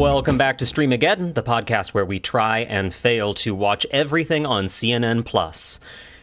Welcome back to Streamageddon, the podcast where we try and fail to watch everything on CNN Plus.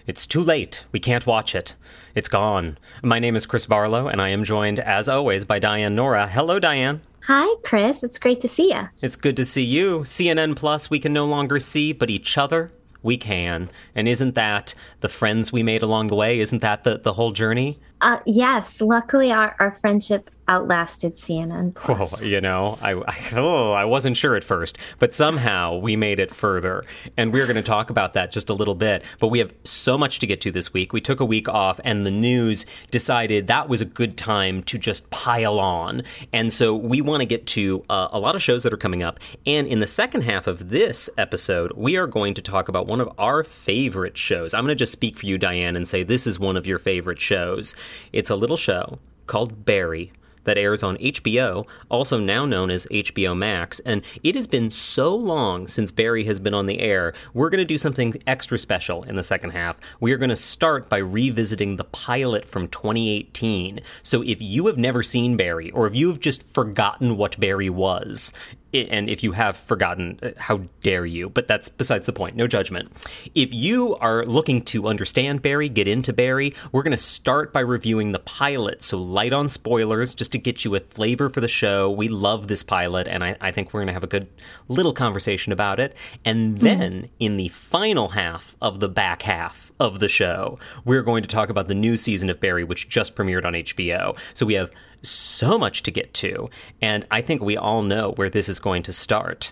It's too late. We can't watch it. It's gone. My name is Chris Barlow, and I am joined, as always, by Diane Nora. Hello, Diane. Hi, Chris. It's great to see you. It's good to see you. CNN Plus, we can no longer see, but each other, we can. And isn't that the friends we made along the way? Isn't that the, the whole journey? Uh, yes. Luckily, our, our friendship outlasted CNN Plus. Oh, you know, I, I, oh, I wasn't sure at first, but somehow we made it further. And we're going to talk about that just a little bit. But we have so much to get to this week. We took a week off, and the news decided that was a good time to just pile on. And so we want to get to uh, a lot of shows that are coming up. And in the second half of this episode, we are going to talk about one of our favorite shows. I'm going to just speak for you, Diane, and say this is one of your favorite shows. It's a little show called Barry that airs on HBO, also now known as HBO Max. And it has been so long since Barry has been on the air. We're going to do something extra special in the second half. We are going to start by revisiting the pilot from 2018. So if you have never seen Barry, or if you have just forgotten what Barry was, and if you have forgotten, uh, how dare you? But that's besides the point. No judgment. If you are looking to understand Barry, get into Barry, we're going to start by reviewing the pilot. So light on spoilers just to get you a flavor for the show. We love this pilot, and I, I think we're going to have a good little conversation about it. And then mm. in the final half of the back half of the show, we're going to talk about the new season of Barry, which just premiered on HBO. So we have so much to get to, and I think we all know where this is going to start.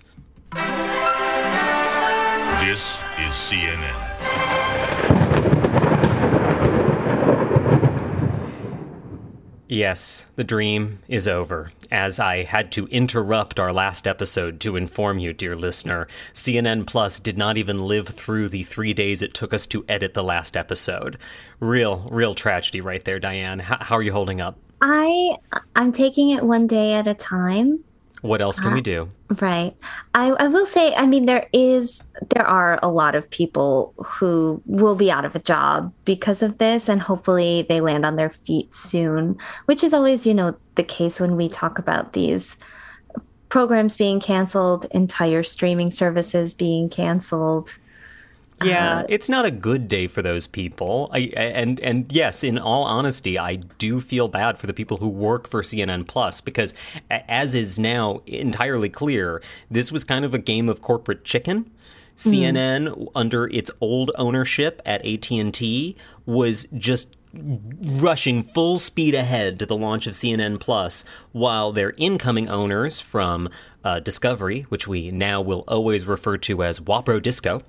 This is CNN. Yes, the dream is over. As I had to interrupt our last episode to inform you, dear listener, CNN Plus did not even live through the three days it took us to edit the last episode. Real, real tragedy right there, Diane. How, how are you holding up? I I'm taking it one day at a time. What else can uh, we do? Right. I, I will say, I mean, there is there are a lot of people who will be out of a job because of this, and hopefully they land on their feet soon, which is always, you know, the case when we talk about these programs being canceled, entire streaming services being canceled. Yeah, uh, it's not a good day for those people. I, and and yes, in all honesty, I do feel bad for the people who work for CNN Plus because, as is now entirely clear, this was kind of a game of corporate chicken. CNN, mm. under its old ownership at AT and T, was just rushing full speed ahead to the launch of CNN Plus, while their incoming owners from uh, Discovery, which we now will always refer to as Wabro Disco,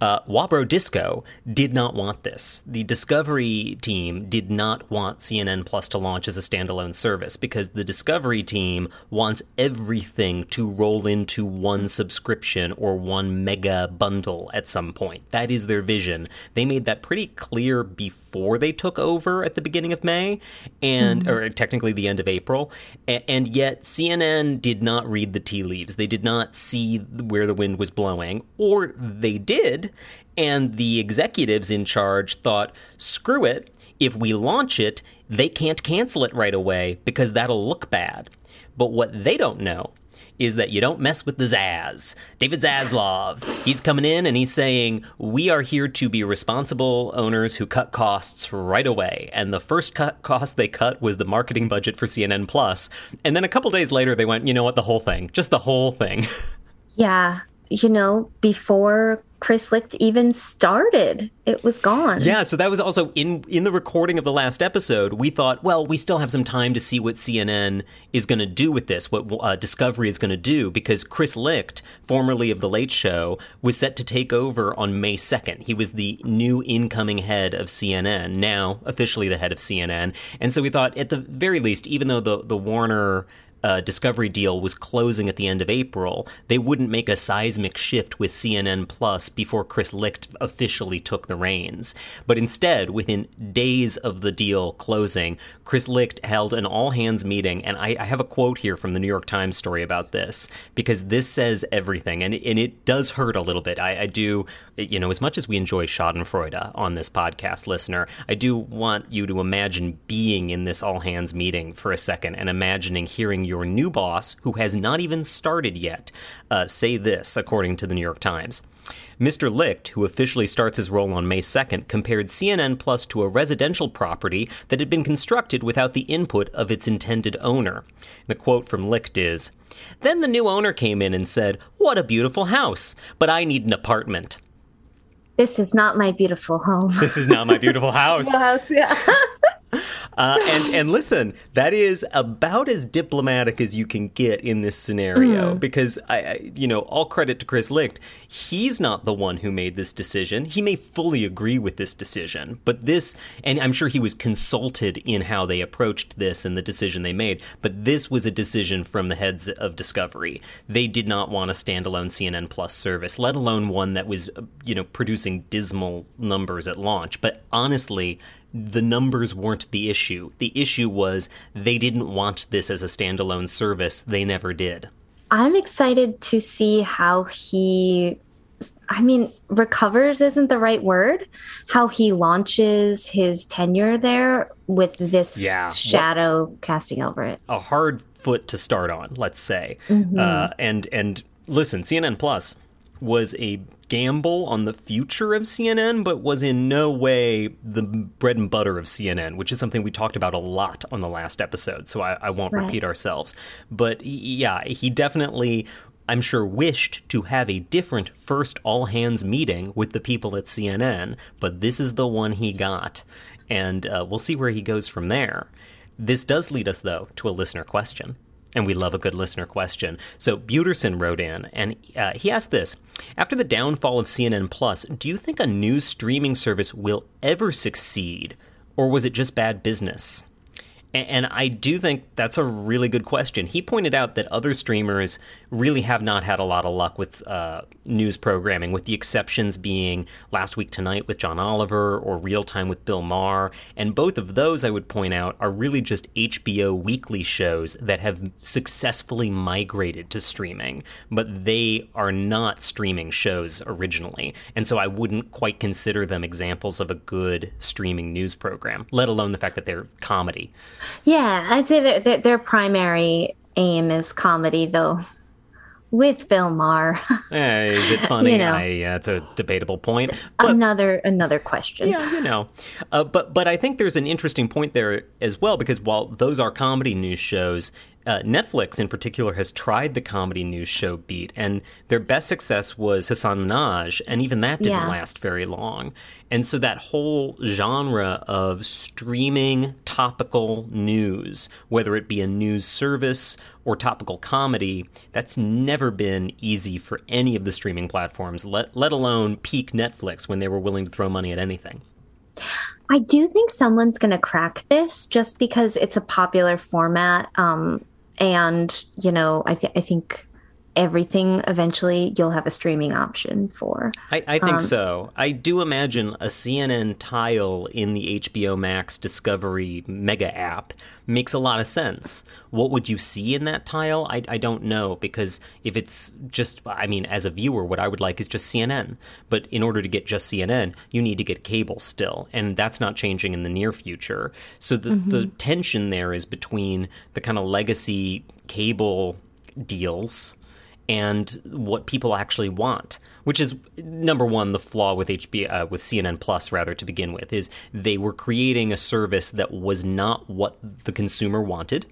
uh, Wabro Disco did not want this. The Discovery team did not want CNN Plus to launch as a standalone service because the Discovery team wants everything to roll into one subscription or one mega bundle at some point. That is their vision. They made that pretty clear before they took over at the beginning of May, and mm-hmm. or technically the end of April. and yet CNN did not read the tea leaves. They did not see where the wind was blowing, or they did and the executives in charge thought, screw it, if we launch it, they can't cancel it right away because that'll look bad. But what they don't know is that you don't mess with the Zaz. David Zaslav. He's coming in and he's saying, We are here to be responsible owners who cut costs right away. And the first cut cost they cut was the marketing budget for CNN Plus. And then a couple days later, they went, You know what? The whole thing. Just the whole thing. Yeah. You know, before Chris Licht even started. It was gone. Yeah, so that was also in in the recording of the last episode. We thought, well, we still have some time to see what CNN is going to do with this, what uh, Discovery is going to do, because Chris Licht, formerly of the Late Show, was set to take over on May second. He was the new incoming head of CNN, now officially the head of CNN, and so we thought, at the very least, even though the the Warner uh, Discovery deal was closing at the end of April, they wouldn't make a seismic shift with CNN Plus before Chris Licht officially took the reins. But instead, within days of the deal closing, Chris Licht held an all hands meeting. And I, I, have a quote here from the New York Times story about this because this says everything. And, and it does hurt a little bit. I, I do, you know, as much as we enjoy Schadenfreude on this podcast, listener, I do want you to imagine being in this all hands meeting for a second and imagining hearing your new boss, who has not even started yet, uh, say this, according to the New York Times. Mr. Licht, who officially starts his role on May 2nd, compared CNN Plus to a residential property that had been constructed without the input of its intended owner. The quote from Licht is Then the new owner came in and said, What a beautiful house, but I need an apartment. This is not my beautiful home. This is not my beautiful house. house, yeah. Uh, and and listen, that is about as diplomatic as you can get in this scenario because I, I, you know, all credit to Chris Licht. He's not the one who made this decision. He may fully agree with this decision, but this, and I'm sure he was consulted in how they approached this and the decision they made. But this was a decision from the heads of Discovery. They did not want a standalone CNN Plus service, let alone one that was, uh, you know, producing dismal numbers at launch. But honestly, the numbers weren't the issue. The issue was they didn't want this as a standalone service. They never did. I'm excited to see how he I mean, recovers isn't the right word. How he launches his tenure there with this Yeah. shadow casting over it. A hard foot to start on, let's say. Mm-hmm. Uh, and and listen, CNN Plus was a gamble on the future of CNN, but was in no way the bread and butter of CNN, which is something we talked about a lot on the last episode. So I, I won't Right. repeat ourselves. But yeah, he definitely. I'm sure wished to have a different first all hands meeting with the people at CNN, but this is the one he got. And uh, we'll see where he goes from there. This does lead us, though, to a listener question. And we love a good listener question. So Buterson wrote in, and uh, he asked this: After the downfall of CNN Plus, do you think a news streaming service will ever succeed, or was it just bad business? And I do think that's a really good question. He pointed out that other streamers really have not had a lot of luck with uh, news programming, with the exceptions being Last Week Tonight with John Oliver or Real Time with Bill Maher. And both of those, I would point out, are really just HBO weekly shows that have successfully migrated to streaming, but they are not streaming shows originally. And so I wouldn't quite consider them examples of a good streaming news program, let alone the fact that they're comedy. Yeah, I'd say that their, their primary aim is comedy, though, with Bill Maher. Eh, is it funny? You know. I, yeah, it's a debatable point. But another another question. yeah, you know, uh, but but I think there's an interesting point there as well because while those are comedy news shows, uh, Netflix in particular has tried the comedy news show beat, and their best success was Hasan Minhaj, and even that didn't Yeah. last very long. And so that whole genre of streaming topical news, whether it be a news service or topical comedy, that's never been easy for any of the streaming platforms, let, let alone peak Netflix when they were willing to throw money at anything. I do think someone's going to crack this just because it's a popular format. Um, and, you know, I, th- I think everything eventually you'll have a streaming option for. I, I think um, so. I do imagine a CNN tile in the HBO Max Discovery mega app makes a lot of sense. What would you see in that tile? I, I don't know because if it's just, I mean, as a viewer, what I would like is just CNN. But in order to get just CNN, you need to get cable still, and that's not changing in the near future. So the mm-hmm. the tension there is between the kind of legacy cable deals and what people actually want, which is number one the flaw with HB uh, with CNN Plus rather to begin with is they were creating a service that was not what the consumer wanted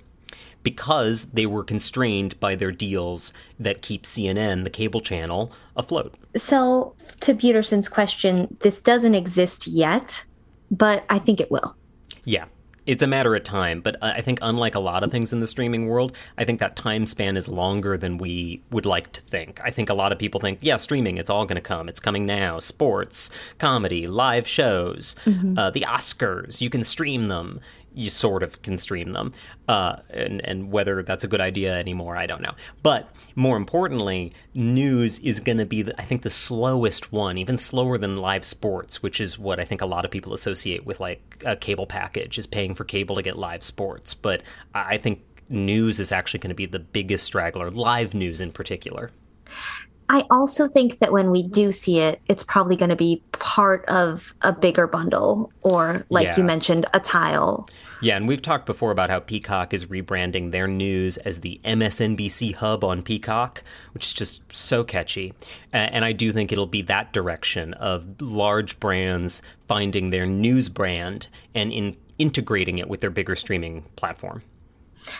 because they were constrained by their deals that keep CNN the cable channel afloat. So, to Peterson's question, this doesn't exist yet, but I think it will. Yeah. It's a matter of time, but I think unlike a lot of things in the streaming world, I think that time span is longer than we would like to think. I think a lot of people think, yeah, streaming, it's all going to come. It's coming now. Sports, comedy, live shows, uh, the Oscars, you can stream them. You sort of can stream them. Uh, and, and whether that's a good idea anymore, I don't know. But more importantly, news is going to be, the, I think, the slowest one, even slower than live sports, which is what I think a lot of people associate with like a cable package, is paying for cable to get live sports. But I think news is actually going to be the biggest straggler, live news in particular. I also think that when we do see it, it's probably going to be part of a bigger bundle or, like Yeah. you mentioned, a tile. Yeah, and we've talked before about how Peacock is rebranding their news as the MSNBC hub on Peacock, which is just so catchy. And I do think it'll be that direction of large brands finding their news brand and in integrating it with their bigger streaming platform.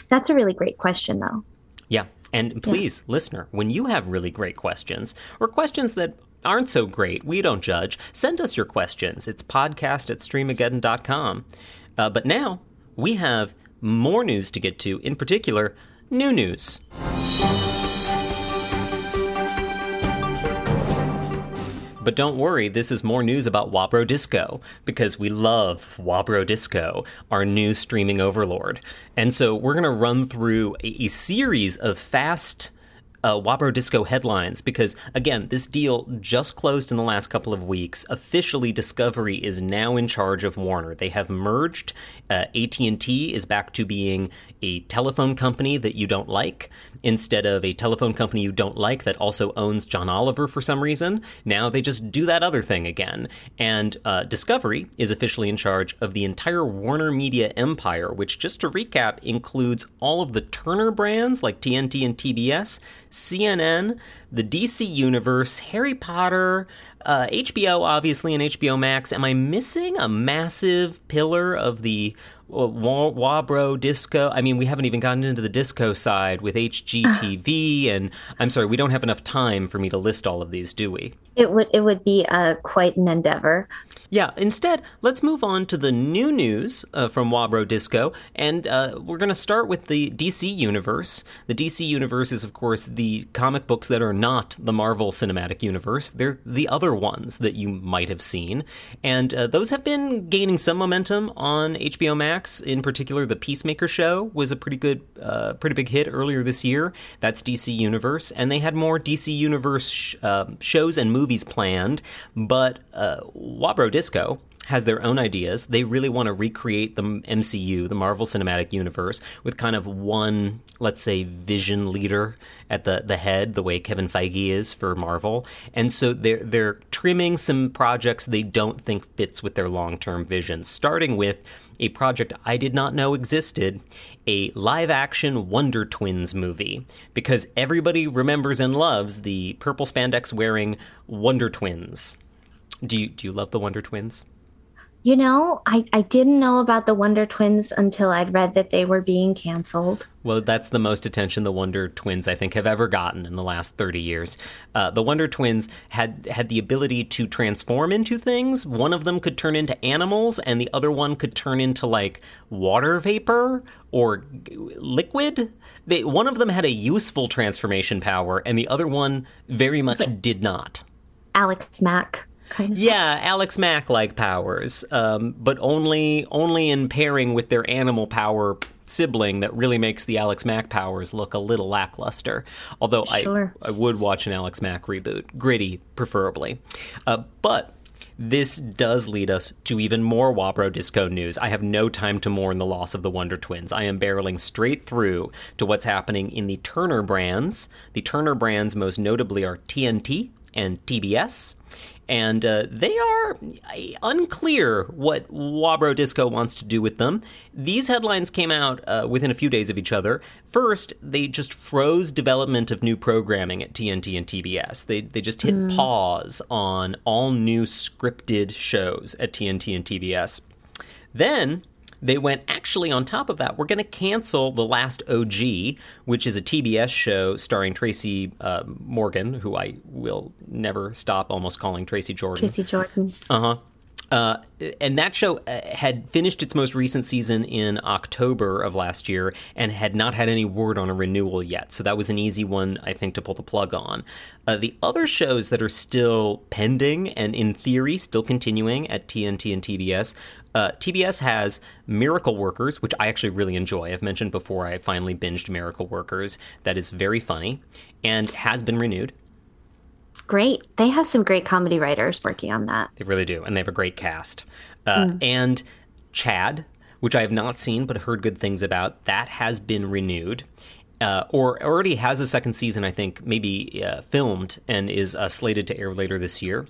That's a really great question, though. Yeah. And please, listener, when you have really great questions or questions that aren't so great, we don't judge, send us your questions. It's podcast at streamageddon.com. Uh, but now we have more news to get to, in particular, new news. But don't worry, this is more news about Wabro Disco, because we love Wabro Disco, our new streaming overlord. And so we're going to run through a, a series of fast uh, Wabro Disco headlines because, again, this deal just closed in the last couple of weeks. Officially, Discovery is now in charge of Warner. They have merged. Uh, AT&T is back to being a telephone company that you don't like instead of a telephone company you don't like that also owns John Oliver for some reason. Now they just do that other thing again. And uh, Discovery is officially in charge of the entire Warner Media empire, which, just to recap, includes all of the Turner brands like TNT and TBS, CNN, the DC Universe, Harry Potter, uh, HBO, obviously, and HBO Max. Am I missing a massive pillar of the Wabro disco? I mean, we haven't even gotten into the disco side with HGTV, and I'm sorry, we don't have enough time for me to list all of these, do we? It would it would be uh, quite an endeavor. Yeah, instead, let's move on to the new news uh, from Wabro Disco, and uh, we're going to start with the DC Universe. The DC Universe is, of course, the comic books that are not the Marvel Cinematic Universe. They're the other ones that you might have seen, and uh, those have been gaining some momentum on HBO Max. In particular, the Peacemaker show was a pretty good, uh, pretty big hit earlier this year. That's DC Universe, and they had more DC Universe sh- uh, shows and movies planned, but uh, Wabro Disco has their own ideas. They really want to recreate the MCU, the Marvel Cinematic Universe, with kind of one, let's say, vision leader at the, the head, the way Kevin Feige is for Marvel. And so they're they're trimming some projects they don't think fits with their long term vision, starting with a project I did not know existed, a live action Wonder Twins movie, because everybody remembers and loves the purple spandex wearing Wonder Twins. Do you do you love the Wonder Twins? You know, I, I didn't know about the Wonder Twins until I'd read that they were being canceled. Well, that's the most attention the Wonder Twins I think have ever gotten in the last thirty years. Uh, the Wonder Twins had had the ability to transform into things. One of them could turn into animals, and the other one could turn into like water vapor or g- liquid. They, one of them had a useful transformation power, and the other one very much did not. Alex Mack kind of. Yeah, Alex Mack like powers, um, but only only in pairing with their animal power sibling that really makes the Alex Mack powers look a little lackluster. Although Sure. I I would watch an Alex Mack reboot, gritty preferably, uh, but. This does lead us to even more Wabro Disco news. I have no time to mourn the loss of the Wonder Twins. I am barreling straight through to what's happening in the Turner brands. The Turner brands, most notably, are TNT and TBS and uh, they are unclear what Wabro Disco wants to do with them. These headlines came out uh, within a few days of each other. First, they just froze development of new programming at TNT and TBS. They they just hit pause on all new scripted shows at TNT and TBS. Then they went actually on top of that. We're going to cancel the last OG, which is a TBS show starring Tracy uh, Morgan, who I will never stop almost calling Tracy Jordan. Tracy Jordan. Uh huh. Uh, and that show uh, had finished its most recent season in October of last year and had not had any word on a renewal yet. So that was an easy one, I think, to pull the plug on. Uh, the other shows that are still pending and in theory still continuing at TNT and TBS. Uh, TBS has Miracle Workers, which I actually really enjoy. I've mentioned before I finally binged Miracle Workers. That is very funny and has been renewed. Great. They have some great comedy writers working on that. They really do, and they have a great cast. Uh, And Chad, which I have not seen but heard good things about, that has been renewed. uh, or already has a second season, I think, maybe uh, filmed and is uh, slated to air later this year.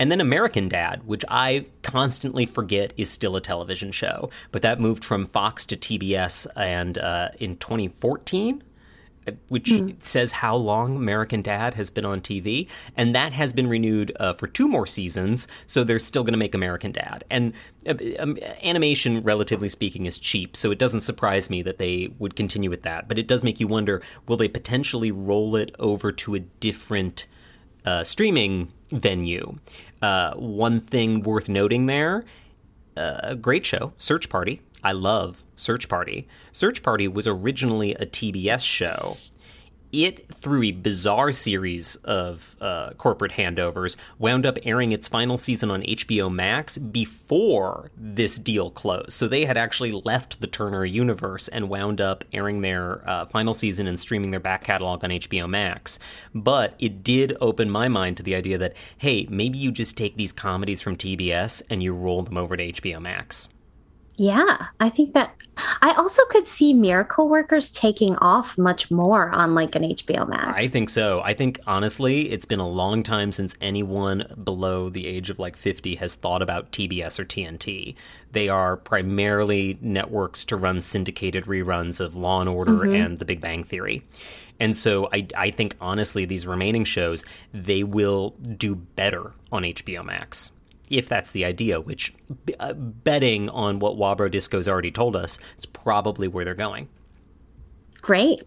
And then American Dad, which I constantly forget is still a television show, but that moved from Fox to TBS and uh, in 2014 which mm. says how long American Dad has been on TV, and that has been renewed uh, for two more seasons. So they're still going to make American Dad, and uh, um, animation, relatively speaking, is cheap. So it doesn't surprise me that they would continue with that. But it does make you wonder: will they potentially roll it over to a different uh, streaming venue? Uh, one thing worth noting there: uh, a great show, Search Party I love Search Party. Search Party was originally a TBS show. It, through a bizarre series of uh, corporate handovers, wound up airing its final season on HBO Max before this deal closed. So they had actually left the Turner universe and wound up airing their uh, final season and streaming their back catalog on HBO Max. But it did open my mind to the idea that, hey, maybe you just take these comedies from TBS and you roll them over to HBO Max. Yeah, I think that I also could see miracle workers taking off much more on like an HBO Max. I think so. I think honestly, it's been a long time since anyone below the age of like 50 has thought about TBS or TNT. They are primarily networks to run syndicated reruns of Law and Order mm-hmm. and The Big Bang Theory. And so I, I think honestly, these remaining shows, they will do better on HBO Max if that's the idea, which uh, betting on what Wabro Disco's already told us is probably where they're going. Great.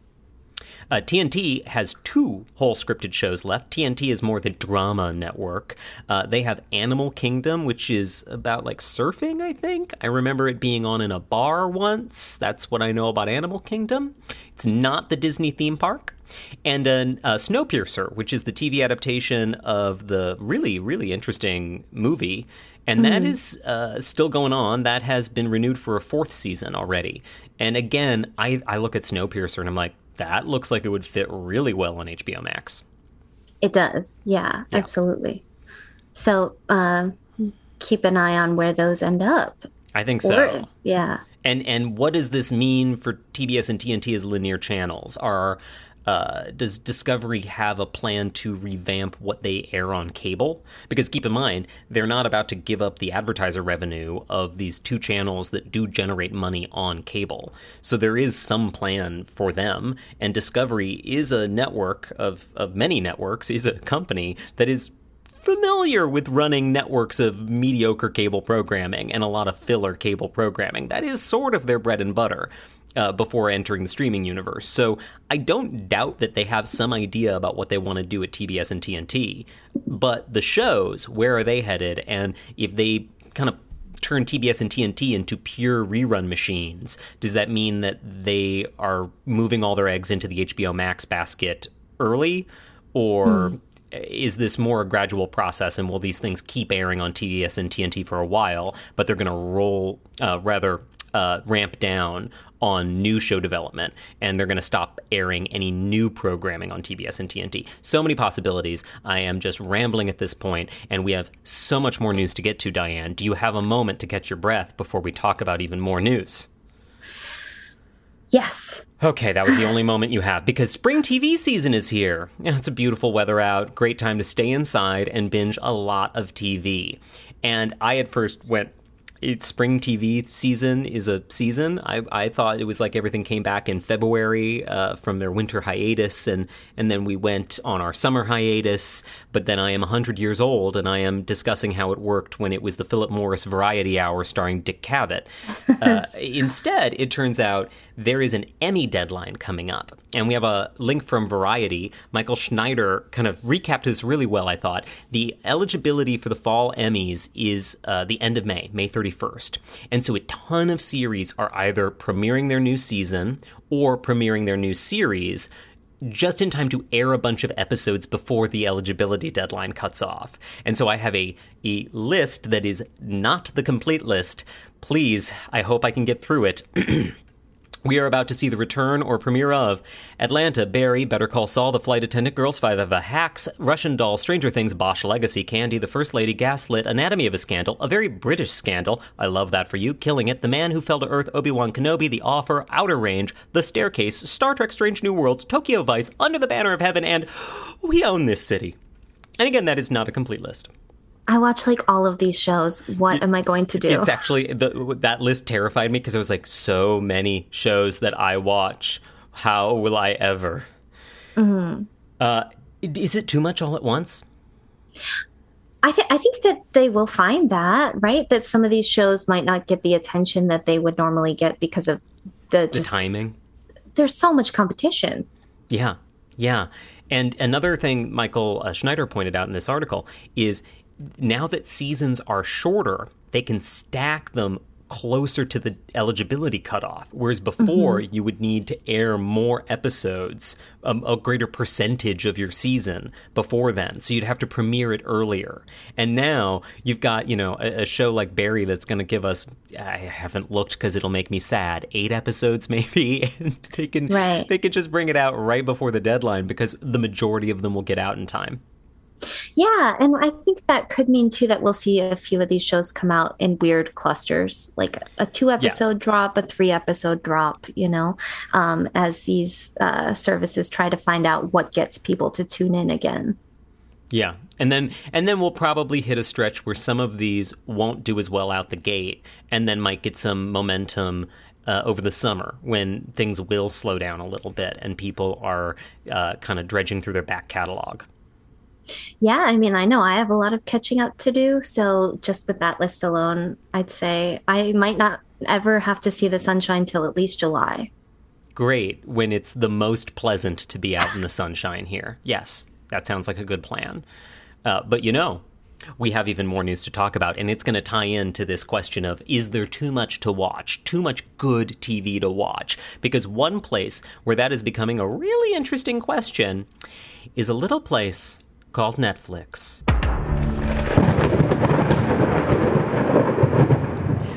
Uh, TNT has two whole scripted shows left. TNT is more the drama network. Uh, they have Animal Kingdom, which is about like surfing, I think. I remember it being on in a bar once. That's what I know about Animal Kingdom. It's not the Disney theme park. And a uh, Snowpiercer, which is the TV adaptation of the really, really interesting movie and that mm. is uh, still going on. That has been renewed for a fourth season already. And again, I, I look at Snowpiercer and I'm like, that looks like it would fit really well on HBO Max. It does. Yeah, yeah. absolutely. So uh, keep an eye on where those end up. I think so. Or, yeah. And and what does this mean for TBS and TNT as linear channels? Are uh, does Discovery have a plan to revamp what they air on cable? Because keep in mind, they're not about to give up the advertiser revenue of these two channels that do generate money on cable. So there is some plan for them, and Discovery is a network of, of many networks, is a company that is familiar with running networks of mediocre cable programming and a lot of filler cable programming. That is sort of their bread and butter uh, before entering the streaming universe. So I don't doubt that they have some idea about what they want to do at TBS and TNT. But the shows, where are they headed? And if they kind of turn TBS and TNT into pure rerun machines, does that mean that they are moving all their eggs into the HBO Max basket early? Or. Mm. Is this more a gradual process, and will these things keep airing on TBS and TNT for a while, but they're going to roll, uh, rather uh, ramp down on new show development, and they're going to stop airing any new programming on TBS and TNT. So many possibilities. I am just rambling at this point, and we have so much more news to get to, Diane. Do you have a moment to catch your breath before we talk about even more news? Yes. Okay, that was the only moment you have because spring TV season is here. It's a beautiful weather out, great time to stay inside and binge a lot of TV. And I at first went it's spring TV season is a season. I, I thought it was like everything came back in February uh, from their winter hiatus, and and then we went on our summer hiatus. But then I am hundred years old, and I am discussing how it worked when it was the Philip Morris Variety Hour starring Dick Cavett. Uh, instead, it turns out there is an Emmy deadline coming up. And we have a link from Variety. Michael Schneider kind of recapped this really well, I thought. The eligibility for the fall Emmys is uh, the end of May, May 31st. And so a ton of series are either premiering their new season or premiering their new series just in time to air a bunch of episodes before the eligibility deadline cuts off. And so I have a, a list that is not the complete list. Please, I hope I can get through it. We are about to see the return or premiere of Atlanta, Barry, Better Call Saul, The Flight Attendant, Girls5eva the Hacks, Russian Doll, Stranger Things, Bosch Legacy, Candy, The First Lady, Gaslit, Anatomy of a Scandal, a very British scandal. I love that for you. Killing It, The Man Who Fell to Earth, Obi Wan Kenobi, The Offer, Outer Range, The Staircase, Star Trek Strange New Worlds, Tokyo Vice, Under the Banner of Heaven, and We Own This City. And again, that is not a complete list. I watch like all of these shows. What am I going to do? It's actually the, that list terrified me because it was like so many shows that I watch. How will I ever? Mm-hmm. Uh, is it too much all at once? I think I think that they will find that right. That some of these shows might not get the attention that they would normally get because of the, The just, timing. There's so much competition. Yeah, yeah. And another thing Michael uh, Schneider pointed out in this article is now that seasons are shorter, they can stack them closer to the eligibility cutoff. Whereas before, you would need to air more episodes, um, a greater percentage of your season before then. So you'd have to premiere it earlier. And now you've got, you know, a, a show like Barry that's going to give us, I haven't looked because it'll make me sad, eight episodes maybe. and they can, Right. they could just bring it out right before the deadline because the majority of them will get out in time. Yeah, and I think that could mean too that we'll see a few of these shows come out in weird clusters, like a two episode drop, a three episode drop, you know, um, as these uh, services try to find out what gets people to tune in again. Yeah, and then and then we'll probably hit a stretch where some of these won't do as well out the gate, and then might get some momentum uh, over the summer when things will slow down a little bit and people are uh, kind of dredging through their back catalog. Yeah, I mean, I know I have a lot of catching up to do. So just with that list alone, I'd say I might not ever have to see the sunshine till at least July. Great when it's the most pleasant to be out in the sunshine here. Yes, that sounds like a good plan. Uh, but you know, we have even more news to talk about, and it's going to tie into this question of is there too much to watch, too much good TV to watch? Because one place where that is becoming a really interesting question is a little place called Netflix.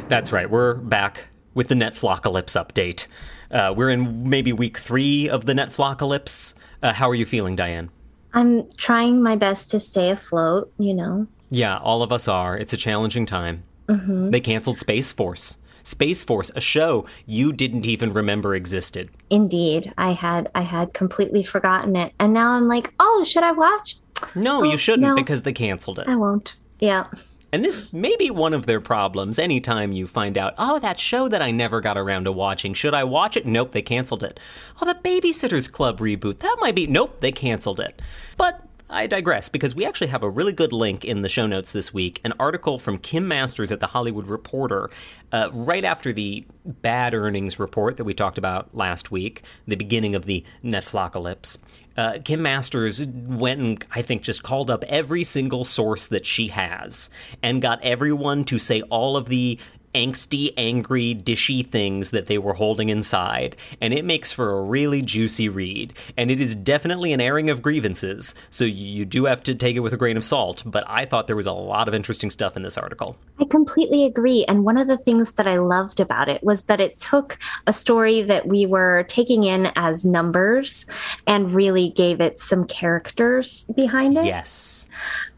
That's right, we're back with the Netflocalypse update. Uh, we're in maybe week three of the Netflocalypse. Uh, how are you feeling, Diane? I'm trying my best to stay afloat, you know. Yeah, all of us are. It's a challenging time. Mm-hmm. They canceled Space Force. Space Force, a show you didn't even remember existed. Indeed, I had I had completely forgotten it, and now I'm like, oh, should I watch? No, Oh, you shouldn't no. because they canceled it. I won't. Yeah, And this may be one of their problems. Anytime you find out, oh, that show that I never got around to watching, should I watch it? Nope, they canceled it. Oh, the Babysitters Club reboot, that might be. Nope, they canceled it. But I digress because we actually have a really good link in the show notes this week an article from Kim Masters at The Hollywood Reporter, uh, right after the bad earnings report that we talked about last week, the beginning of the Netflocalypse. Uh, Kim Masters went and I think just called up every single source that she has and got everyone to say all of the angsty, angry, dishy things that they were holding inside, and it makes for a really juicy read. And it is definitely an airing of grievances, so you do have to take it with a grain of salt, but I thought there was a lot of interesting stuff in this article. I completely agree. And one of the things that I loved about it was that it took a story that we were taking in as numbers and really gave it some characters behind it. Yes.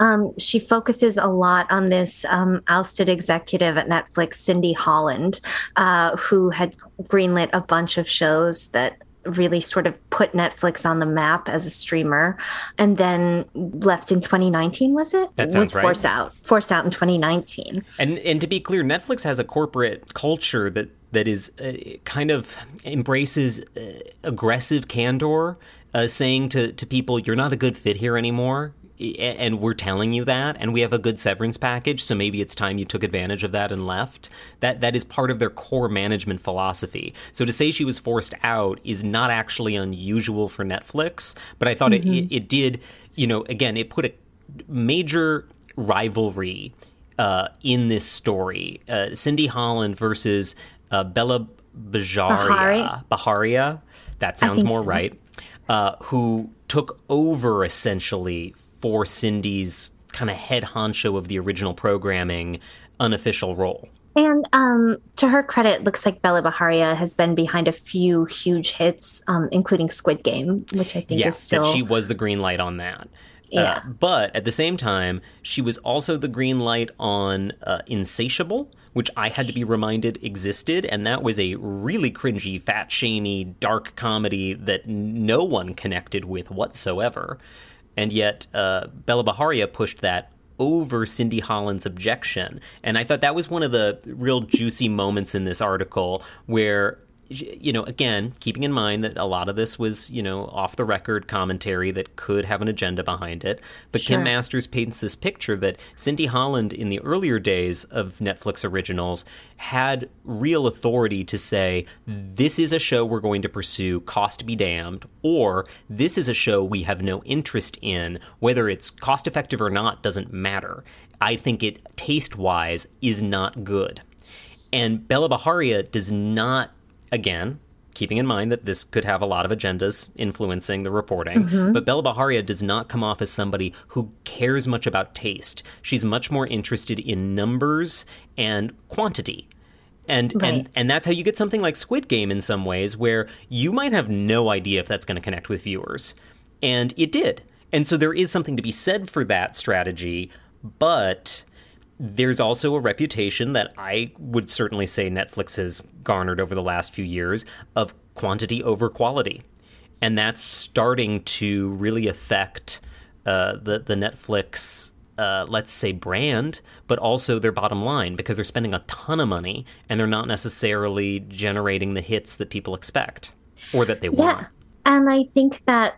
Um, she focuses a lot on this um, ousted executive at Netflix, Cindy Holland, uh, who had greenlit a bunch of shows that really sort of put Netflix on the map as a streamer, and then left in 2019. Was it? That sounds was right. forced out. Forced out in 2019. And and to be clear, Netflix has a corporate culture that that is uh, kind of embraces uh, aggressive candor, uh, saying to to people, "You're not a good fit here anymore." And we're telling you that, and we have a good severance package, so maybe it's time you took advantage of that and left. That that is part of their core management philosophy. So to say she was forced out is not actually unusual for Netflix, but I thought it, it, it did, you know, again, it put a major rivalry uh, in this story. Uh, Cindy Holland versus uh, Bela Bajaria. Bahari? Baharia. That sounds more so. right. Uh, who took over essentially for Cindy's kind of head honcho of the original programming unofficial role. And um, to her credit, looks like Bela Bajaria has been behind a few huge hits, um, including Squid Game, which I think yeah, is still. that she was the green light on that. Yeah. Uh, but at the same time, she was also the green light on uh, Insatiable, which I had to be reminded existed, and that was a really cringy, fat shamey, dark comedy that no one connected with whatsoever. And yet, uh, Bela Bajaria pushed that over Cindy Holland's objection. And I thought that was one of the real juicy moments in this article where you know, again, keeping in mind that a lot of this was, you know, off the record commentary that could have an agenda behind it. But Sure. Kim Masters paints this picture that Cindy Holland, in the earlier days of Netflix originals, had real authority to say, this is a show we're going to pursue, cost be damned, or this is a show we have no interest in, whether it's cost effective or not doesn't matter. I think it, taste wise, is not good. And Bella Baharia does not, again, keeping in mind that this could have a lot of agendas influencing the reporting, mm-hmm. but Bella Baharia does not come off as somebody who cares much about taste. She's much more interested in numbers and quantity. And, and and that's how you get something like Squid Game in some ways, where you might have no idea if that's going to connect with viewers, and it did. And so there is something to be said for that strategy, but there's also a reputation that I would certainly say Netflix has garnered over the last few years of quantity over quality. And that's starting to really affect uh, the, the Netflix, uh, let's say, brand, but also their bottom line because they're spending a ton of money and they're not necessarily generating the hits that people expect or that they Yeah. want. And I think that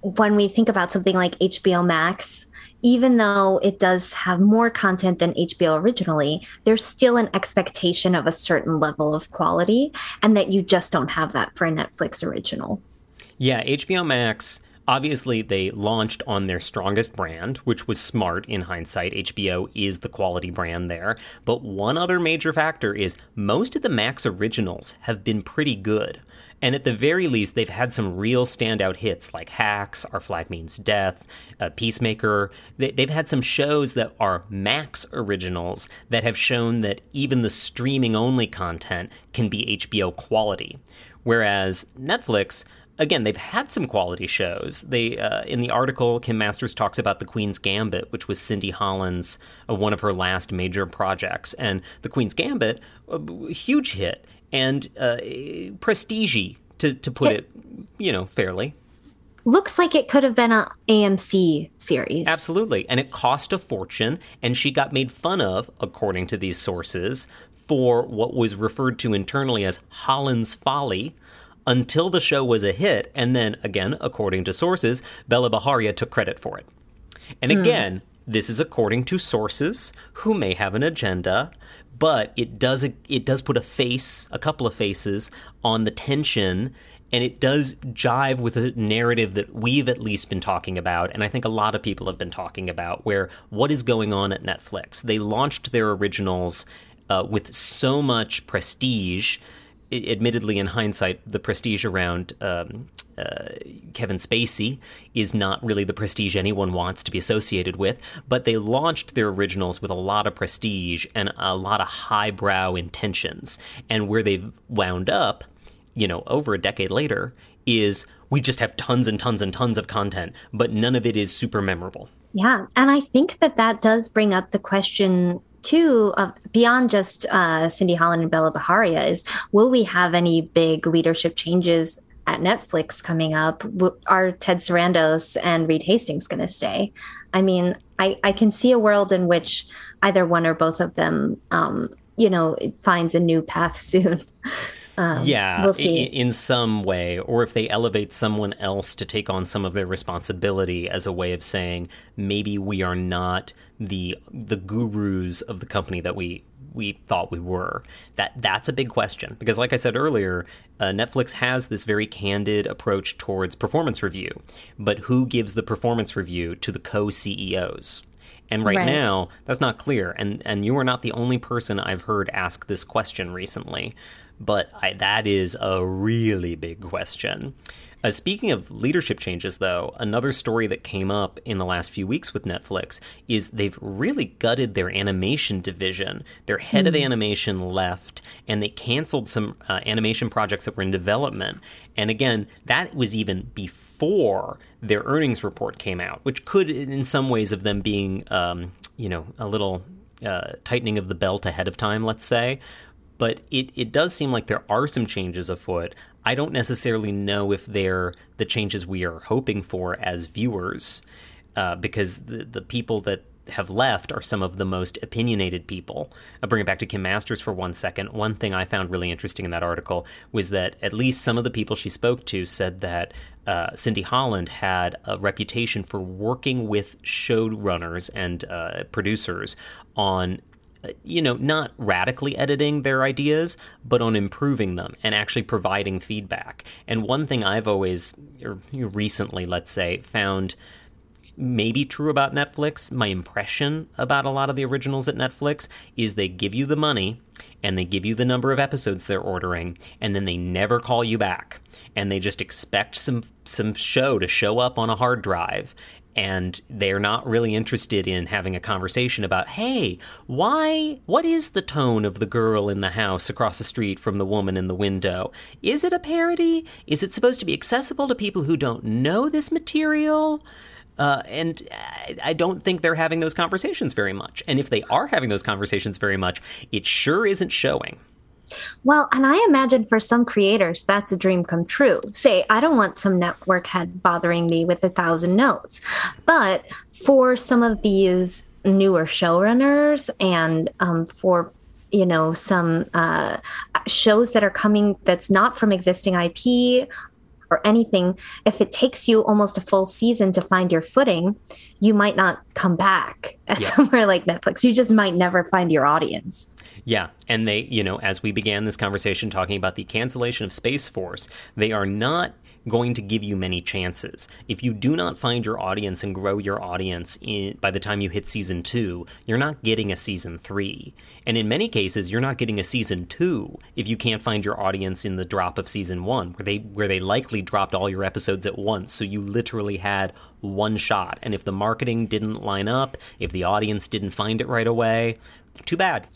when we think about something like HBO Max, even though it does have more content than HBO originally, there's still an expectation of a certain level of quality, and that you just don't have that for a Netflix original. Yeah, HBO Max, obviously, they launched on their strongest brand, which was smart in hindsight. HBO is the quality brand there. But one other major factor is most of the Max originals have been pretty good. And at the very least, they've had some real standout hits like Hacks, Our Flag Means Death, uh, Peacemaker. They, they've had some shows that are Max originals that have shown that even the streaming only content can be HBO quality. Whereas Netflix, again, they've had some quality shows. They uh, in the article, Kim Masters talks about the Queen's Gambit, which was Cindy Holland's uh, one of her last major projects, and the Queen's Gambit, a huge hit and uh, prestige to to put Yeah. it, you know, fairly. Looks like it could have been a AMC series. Absolutely. And it cost a fortune, and she got made fun of, according to these sources, for what was referred to internally as Holland's Folly until the show was a hit. And then, again, according to sources, Bella Baharia took credit for it. And again, this is according to sources who may have an agenda, but it does it does put a face, a couple of faces on the tension and it does jive with a narrative that we've at least been talking about and I think a lot of people have been talking about where what is going on at Netflix. They launched their originals uh, with so much prestige admittedly, in hindsight, the prestige around um, uh, Kevin Spacey is not really the prestige anyone wants to be associated with. But they launched their originals with a lot of prestige and a lot of highbrow intentions. And where they've wound up, you know, over a decade later, is we just have tons and tons and tons of content, but none of it is super memorable. Yeah, and I think that that does bring up the question too of beyond just uh, Cindy Holland and Bella Baharia is will we have any big leadership changes at Netflix coming up? Are Ted Sarandos and Reed Hastings going to stay? I mean, I, I can see a world in which either one or both of them, um, you know, finds a new path soon. Um, yeah, we'll see. in some way, or if they elevate someone else to take on some of their responsibility as a way of saying maybe we are not the the gurus of the company that we we thought we were. That that's a big question because, like I said earlier, uh, Netflix has this very candid approach towards performance review, but who gives the performance review to the co CEOs? And right, Right. now, that's not clear. And and you are not the only person I've heard ask this question recently. But I, that is a really big question. Uh, speaking of leadership changes, though, another story that came up in the last few weeks with Netflix is they've really gutted their animation division. Their head mm. of animation left, and they canceled some uh, animation projects that were in development. And again, that was even before their earnings report came out, which could, in some ways, of them being, um, you know, a little uh, tightening of the belt ahead of time, let's say. But it, it does seem like there are some changes afoot. I don't necessarily know if they're the changes we are hoping for as viewers, uh, because the, the people that have left are some of the most opinionated people. I'll bring it back to Kim Masters for one second. One thing I found really interesting in that article was that at least some of the people she spoke to said that uh, Cindy Holland had a reputation for working with showrunners and uh, producers on you know, not radically editing their ideas, but on improving them and actually providing feedback. And one thing I've always, or recently, let's say, found maybe true about Netflix, my impression about a lot of the originals at Netflix is they give you the money and they give you the number of episodes they're ordering and then they never call you back and they just expect some some show to show up on a hard drive and they're not really interested in having a conversation about hey why what is the tone of the girl in the house across the street from the woman in the window is it a parody is it supposed to be accessible to people who don't know this material uh, and I don't think they're having those conversations very much. And if they are having those conversations very much, it sure isn't showing. Well, and I imagine for some creators, that's a dream come true. Say, I don't want some network head bothering me with a thousand notes. But for some of these newer showrunners and um, for you know some uh, shows that are coming that's not from existing ip or anything if it takes you almost a full season to find your footing you might not come back at yeah. somewhere like netflix you just might never find your audience yeah, and they, you know, as we began this conversation talking about the cancellation of Space Force, they are not going to give you many chances. If you do not find your audience and grow your audience in, by the time you hit season two, you're not getting a season three. And in many cases, you're not getting a season two if you can't find your audience in the drop of season one, where they where they likely dropped all your episodes at once. So you literally had one shot. And if the marketing didn't line up, if the audience didn't find it right away, too bad.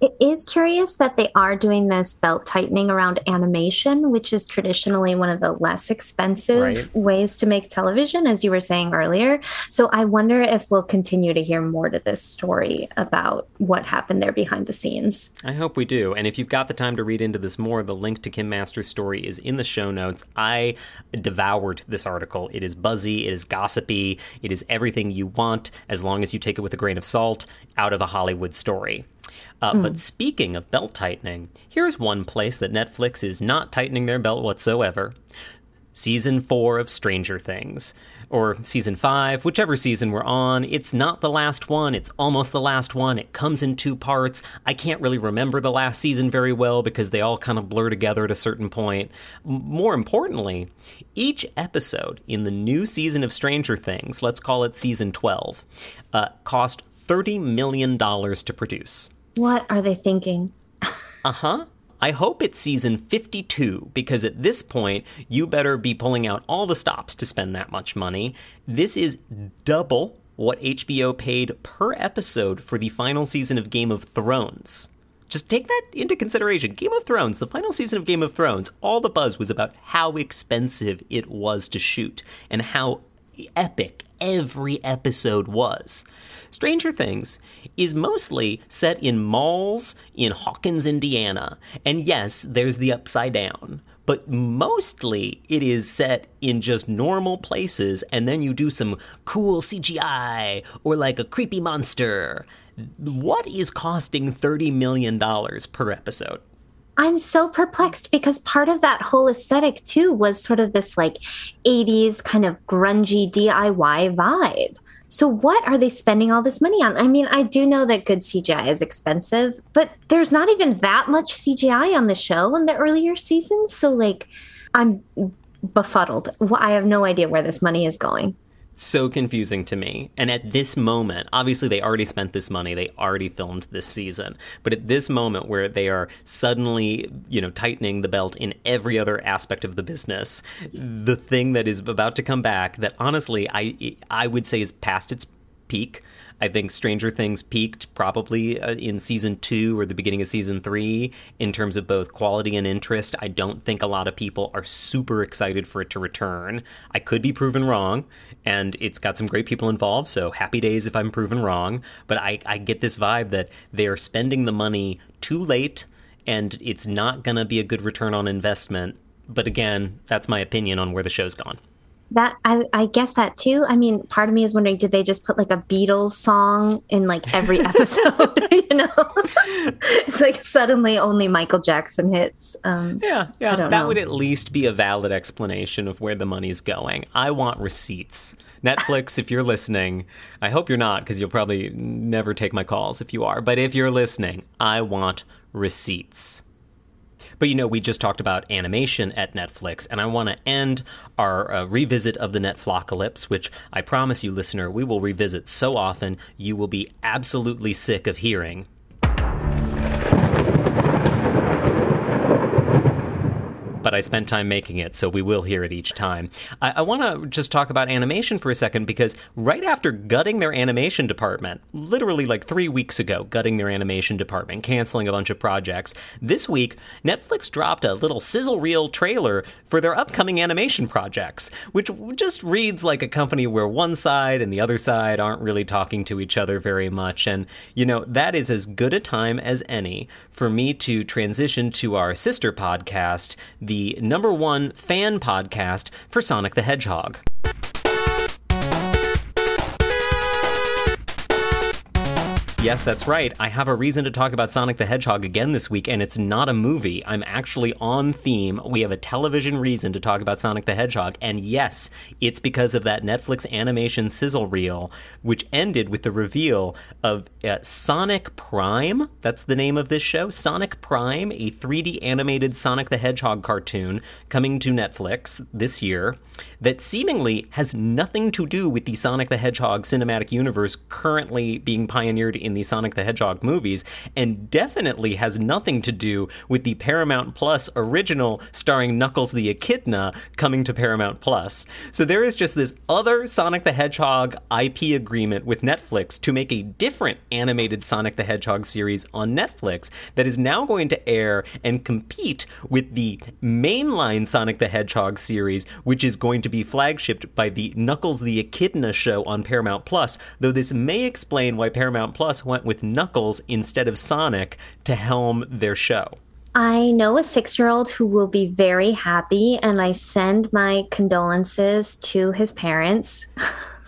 It is curious that they are doing this belt tightening around animation, which is traditionally one of the less expensive right. ways to make television, as you were saying earlier. So I wonder if we'll continue to hear more to this story about what happened there behind the scenes. I hope we do. And if you've got the time to read into this more, the link to Kim Masters' story is in the show notes. I devoured this article. It is buzzy, it is gossipy, it is everything you want, as long as you take it with a grain of salt, out of a Hollywood story story. Uh, mm. But speaking of belt tightening, here's one place that Netflix is not tightening their belt whatsoever. Season 4 of Stranger Things. Or season 5, whichever season we're on. It's not the last one, it's almost the last one. It comes in two parts. I can't really remember the last season very well because they all kind of blur together at a certain point. More importantly, each episode in the new season of Stranger Things, let's call it season 12, uh, cost $30 million to produce. What are they thinking? uh huh. I hope it's season 52 because at this point, you better be pulling out all the stops to spend that much money. This is double what HBO paid per episode for the final season of Game of Thrones. Just take that into consideration. Game of Thrones, the final season of Game of Thrones, all the buzz was about how expensive it was to shoot and how epic every episode was. Stranger Things is mostly set in malls in Hawkins, Indiana. And yes, there's the upside down. But mostly it is set in just normal places, and then you do some cool CGI or like a creepy monster. What is costing $30 million per episode? I'm so perplexed because part of that whole aesthetic too was sort of this like 80s kind of grungy DIY vibe. So what are they spending all this money on? I mean, I do know that good CGI is expensive, but there's not even that much CGI on the show in the earlier seasons. So like I'm befuddled. I have no idea where this money is going. So confusing to me. And at this moment, obviously they already spent this money, they already filmed this season. But at this moment where they are suddenly, you know, tightening the belt in every other aspect of the business, the thing that is about to come back that honestly I I would say is past its peak I think Stranger Things peaked probably uh, in season two or the beginning of season three in terms of both quality and interest. I don't think a lot of people are super excited for it to return. I could be proven wrong, and it's got some great people involved, so happy days if I'm proven wrong. But I, I get this vibe that they're spending the money too late and it's not going to be a good return on investment. But again, that's my opinion on where the show's gone. That I, I guess that too. I mean, part of me is wondering, did they just put like a Beatles song in like every episode? you know, it's like suddenly only Michael Jackson hits. Um, yeah, yeah, that know. would at least be a valid explanation of where the money's going. I want receipts. Netflix, if you're listening, I hope you're not because you'll probably never take my calls if you are. But if you're listening, I want receipts. But you know, we just talked about animation at Netflix, and I want to end our uh, revisit of the Netflocalypse, which I promise you, listener, we will revisit so often you will be absolutely sick of hearing but I spent time making it, so we will hear it each time. I, I want to just talk about animation for a second because right after gutting their animation department, literally like three weeks ago, gutting their animation department, canceling a bunch of projects, this week, Netflix dropped a little sizzle reel trailer for their upcoming animation projects, which just reads like a company where one side and the other side aren't really talking to each other very much. And, you know, that is as good a time as any for me to transition to our sister podcast, the the number one fan podcast for Sonic the Hedgehog. Yes, that's right. I have a reason to talk about Sonic the Hedgehog again this week, and it's not a movie. I'm actually on theme. We have a television reason to talk about Sonic the Hedgehog, and yes, it's because of that Netflix animation sizzle reel, which ended with the reveal of uh, Sonic Prime. That's the name of this show. Sonic Prime, a 3D animated Sonic the Hedgehog cartoon coming to Netflix this year that seemingly has nothing to do with the Sonic the Hedgehog cinematic universe currently being pioneered in the Sonic the Hedgehog movies, and definitely has nothing to do with the Paramount Plus original starring Knuckles the Echidna coming to Paramount Plus. So there is just this other Sonic the Hedgehog IP agreement with Netflix to make a different animated Sonic the Hedgehog series on Netflix that is now going to air and compete with the mainline Sonic the Hedgehog series, which is going to be flagshipped by the Knuckles the Echidna show on Paramount Plus, though this may explain why Paramount Plus went with Knuckles instead of Sonic to helm their show. I know a six year old who will be very happy, and I send my condolences to his parents.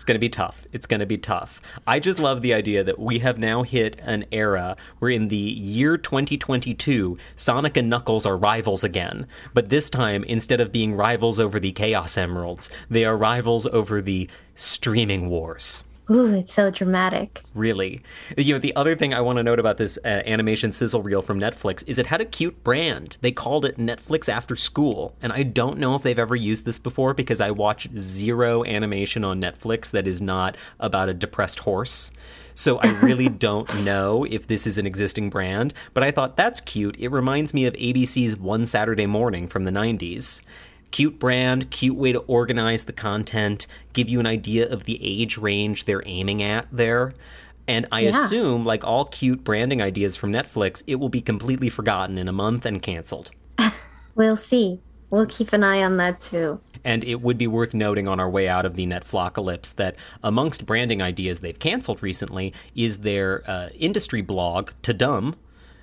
going to be tough. It's going to be tough. I just love the idea that we have now hit an era where in the year 2022, Sonic and Knuckles are rivals again. But this time, instead of being rivals over the Chaos Emeralds, they are rivals over the streaming wars. Ooh, it's so dramatic. Really. You know, the other thing I want to note about this uh, animation sizzle reel from Netflix is it had a cute brand. They called it Netflix After School. And I don't know if they've ever used this before because I watch zero animation on Netflix that is not about a depressed horse. So I really don't know if this is an existing brand, but I thought that's cute. It reminds me of ABC's One Saturday Morning from the 90s cute brand, cute way to organize the content, give you an idea of the age range they're aiming at there. And I yeah. assume, like all cute branding ideas from Netflix, it will be completely forgotten in a month and canceled. we'll see. We'll keep an eye on that too. And it would be worth noting on our way out of the Netflocalypse that amongst branding ideas they've canceled recently is their uh, industry blog, Tudum,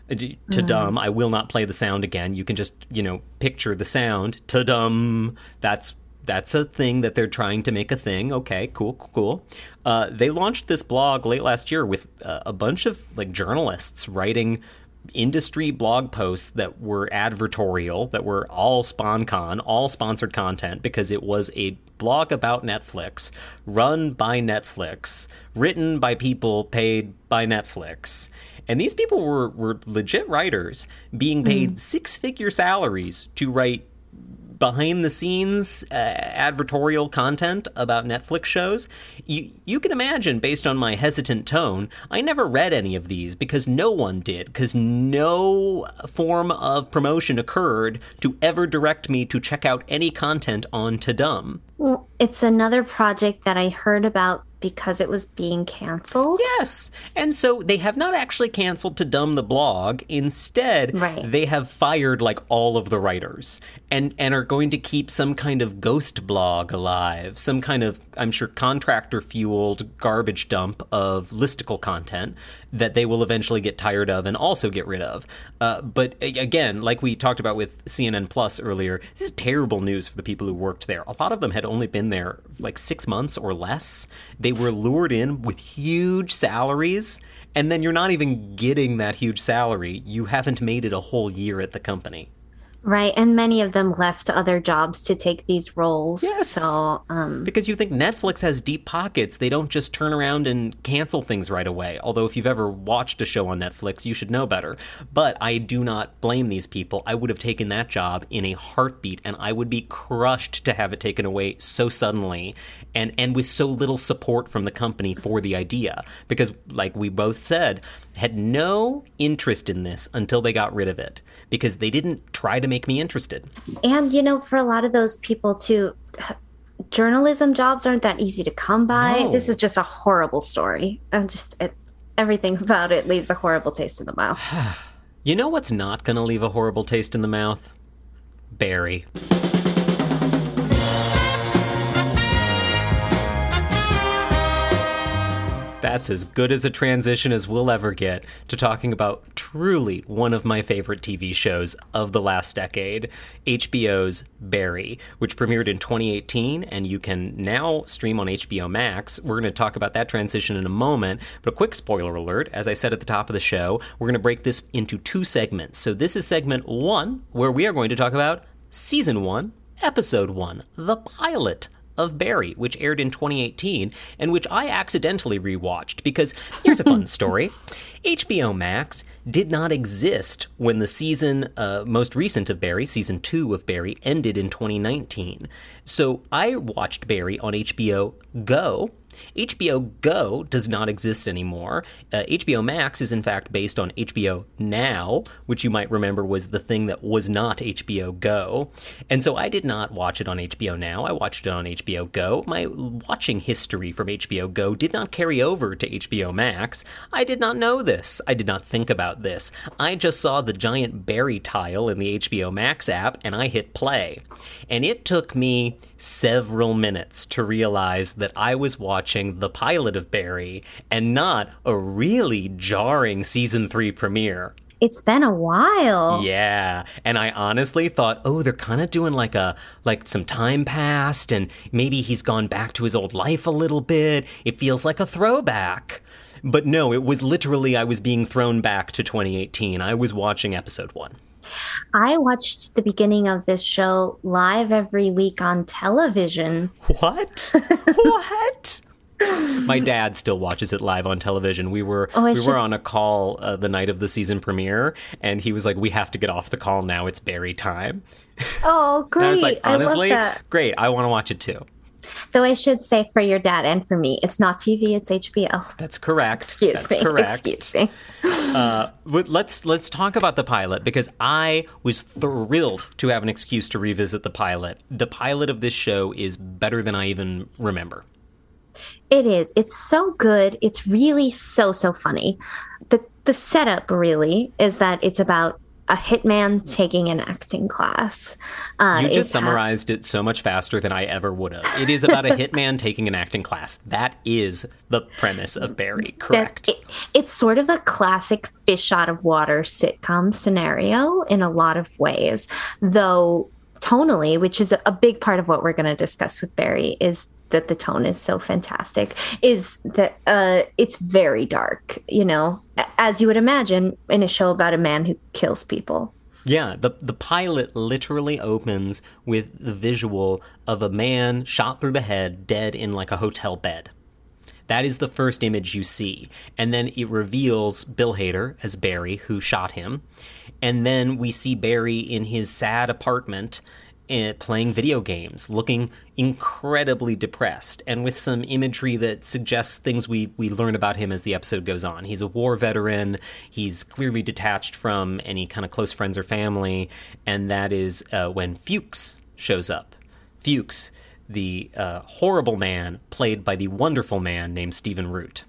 to mm. dumb i will not play the sound again. You can just you know picture the sound. Tudum that's that's a thing that they're trying to make a thing. Okay cool cool uh, they launched this blog late last year with uh, a bunch of like journalists writing industry blog posts that were advertorial that were all sponcon all sponsored content because it was a blog about netflix run by netflix written by people paid by netflix and these people were, were legit writers being paid mm. six figure salaries to write behind the scenes uh, advertorial content about Netflix shows, you, you can imagine, based on my hesitant tone, I never read any of these because no one did, because no form of promotion occurred to ever direct me to check out any content on Tudum. Well, it's another project that I heard about because it was being canceled. Yes. And so they have not actually canceled Tudum the blog. Instead, Right. they have fired like all of the writers and and are going to keep some kind of ghost blog alive, some kind of I'm sure contractor fueled garbage dump of listicle content that they will eventually get tired of and also get rid of. Uh, but again, like we talked about with CNN Plus earlier, this is terrible news for the people who worked there. A lot of them had only been there like six months or less. They were lured in with huge salaries, and then you're not even getting that huge salary. You haven't made it a whole year at the company. Right. And many of them left other jobs to take these roles. Yes. So, um, Because you think Netflix has deep pockets, they don't just turn around and cancel things right away. Although, if you've ever watched a show on Netflix, you should know better. But I do not blame these people. I would have taken that job in a heartbeat, and I would be crushed to have it taken away so suddenly and, and with so little support from the company for the idea. Because, like we both said, had no interest in this until they got rid of it. Because they didn't try to make me interested. and you know, for a lot of those people too, journalism jobs aren't that easy to come by. No. This is just a horrible story. And just it, everything about it leaves a horrible taste in the mouth. You know what's not going to leave a horrible taste in the mouth? Barry. That's as good as a transition as we'll ever get to talking about truly one of my favorite TV shows of the last decade, HBO's Barry, which premiered in 2018 and you can now stream on HBO Max. We're going to talk about that transition in a moment, but a quick spoiler alert, as I said at the top of the show, we're going to break this into two segments. So this is segment 1 where we are going to talk about season 1, episode 1, the pilot of Barry, which aired in 2018 and which I accidentally rewatched because here's a fun story. HBO Max did not exist when the season uh, most recent of Barry, season 2 of Barry, ended in 2019. So I watched Barry on HBO Go. HBO Go does not exist anymore. Uh, HBO Max is in fact based on HBO Now, which you might remember was the thing that was not HBO Go. And so I did not watch it on HBO Now. I watched it on HBO Go. My watching history from HBO Go did not carry over to HBO Max. I did not know this. I did not think about this. I just saw the giant Barry tile in the HBO Max app and I hit play. And it took me several minutes to realize that I was watching the pilot of Barry and not a really jarring season 3 premiere. It's been a while. Yeah, and I honestly thought, oh, they're kind of doing like a like some time passed, and maybe he's gone back to his old life a little bit. It feels like a throwback. But no, it was literally I was being thrown back to 2018. I was watching episode one. I watched the beginning of this show live every week on television. What? what? My dad still watches it live on television. We were Oh, we should- were on a call uh, the night of the season premiere, and he was like, "We have to get off the call now. It's Barry time." Oh, great. And I was like, honestly, I love that. great. I want to watch it too. Though I should say for your dad and for me, it's not TV, it's HBO. That's correct. Excuse That's me. correct. Excuse me. Uh, let's let's talk about the pilot because I was thrilled to have an excuse to revisit the pilot. The pilot of this show is better than I even remember. It is. It's so good. It's really so so funny. The the setup really is that it's about a hitman taking an acting class. Uh, You just ha- summarized it so much faster than I ever would have. It is about a hitman taking an acting class. That is the premise of Barry. Correct. it- it's sort of a classic fish out of water sitcom scenario in a lot of ways, though tonally, which is a big part of what we're going to discuss with Barry, is that the tone is so fantastic. Is that uh, it's very dark, you know, as you would imagine in a show about a man who kills people. Yeah, the the pilot literally opens with the visual of a man shot through the head, dead in like a hotel bed. That is the first image you see. And then it reveals Bill Hader as Barry, who shot him. And then we see Barry in his sad apartment playing video games, looking incredibly depressed, and with some imagery that suggests things we, we learn about him as the episode goes on. He's a war veteran, he's clearly detached from any kind of close friends or family, and that is uh, when Fuchs shows up. Fuchs, the uh, horrible man played by the wonderful man named Stephen Root.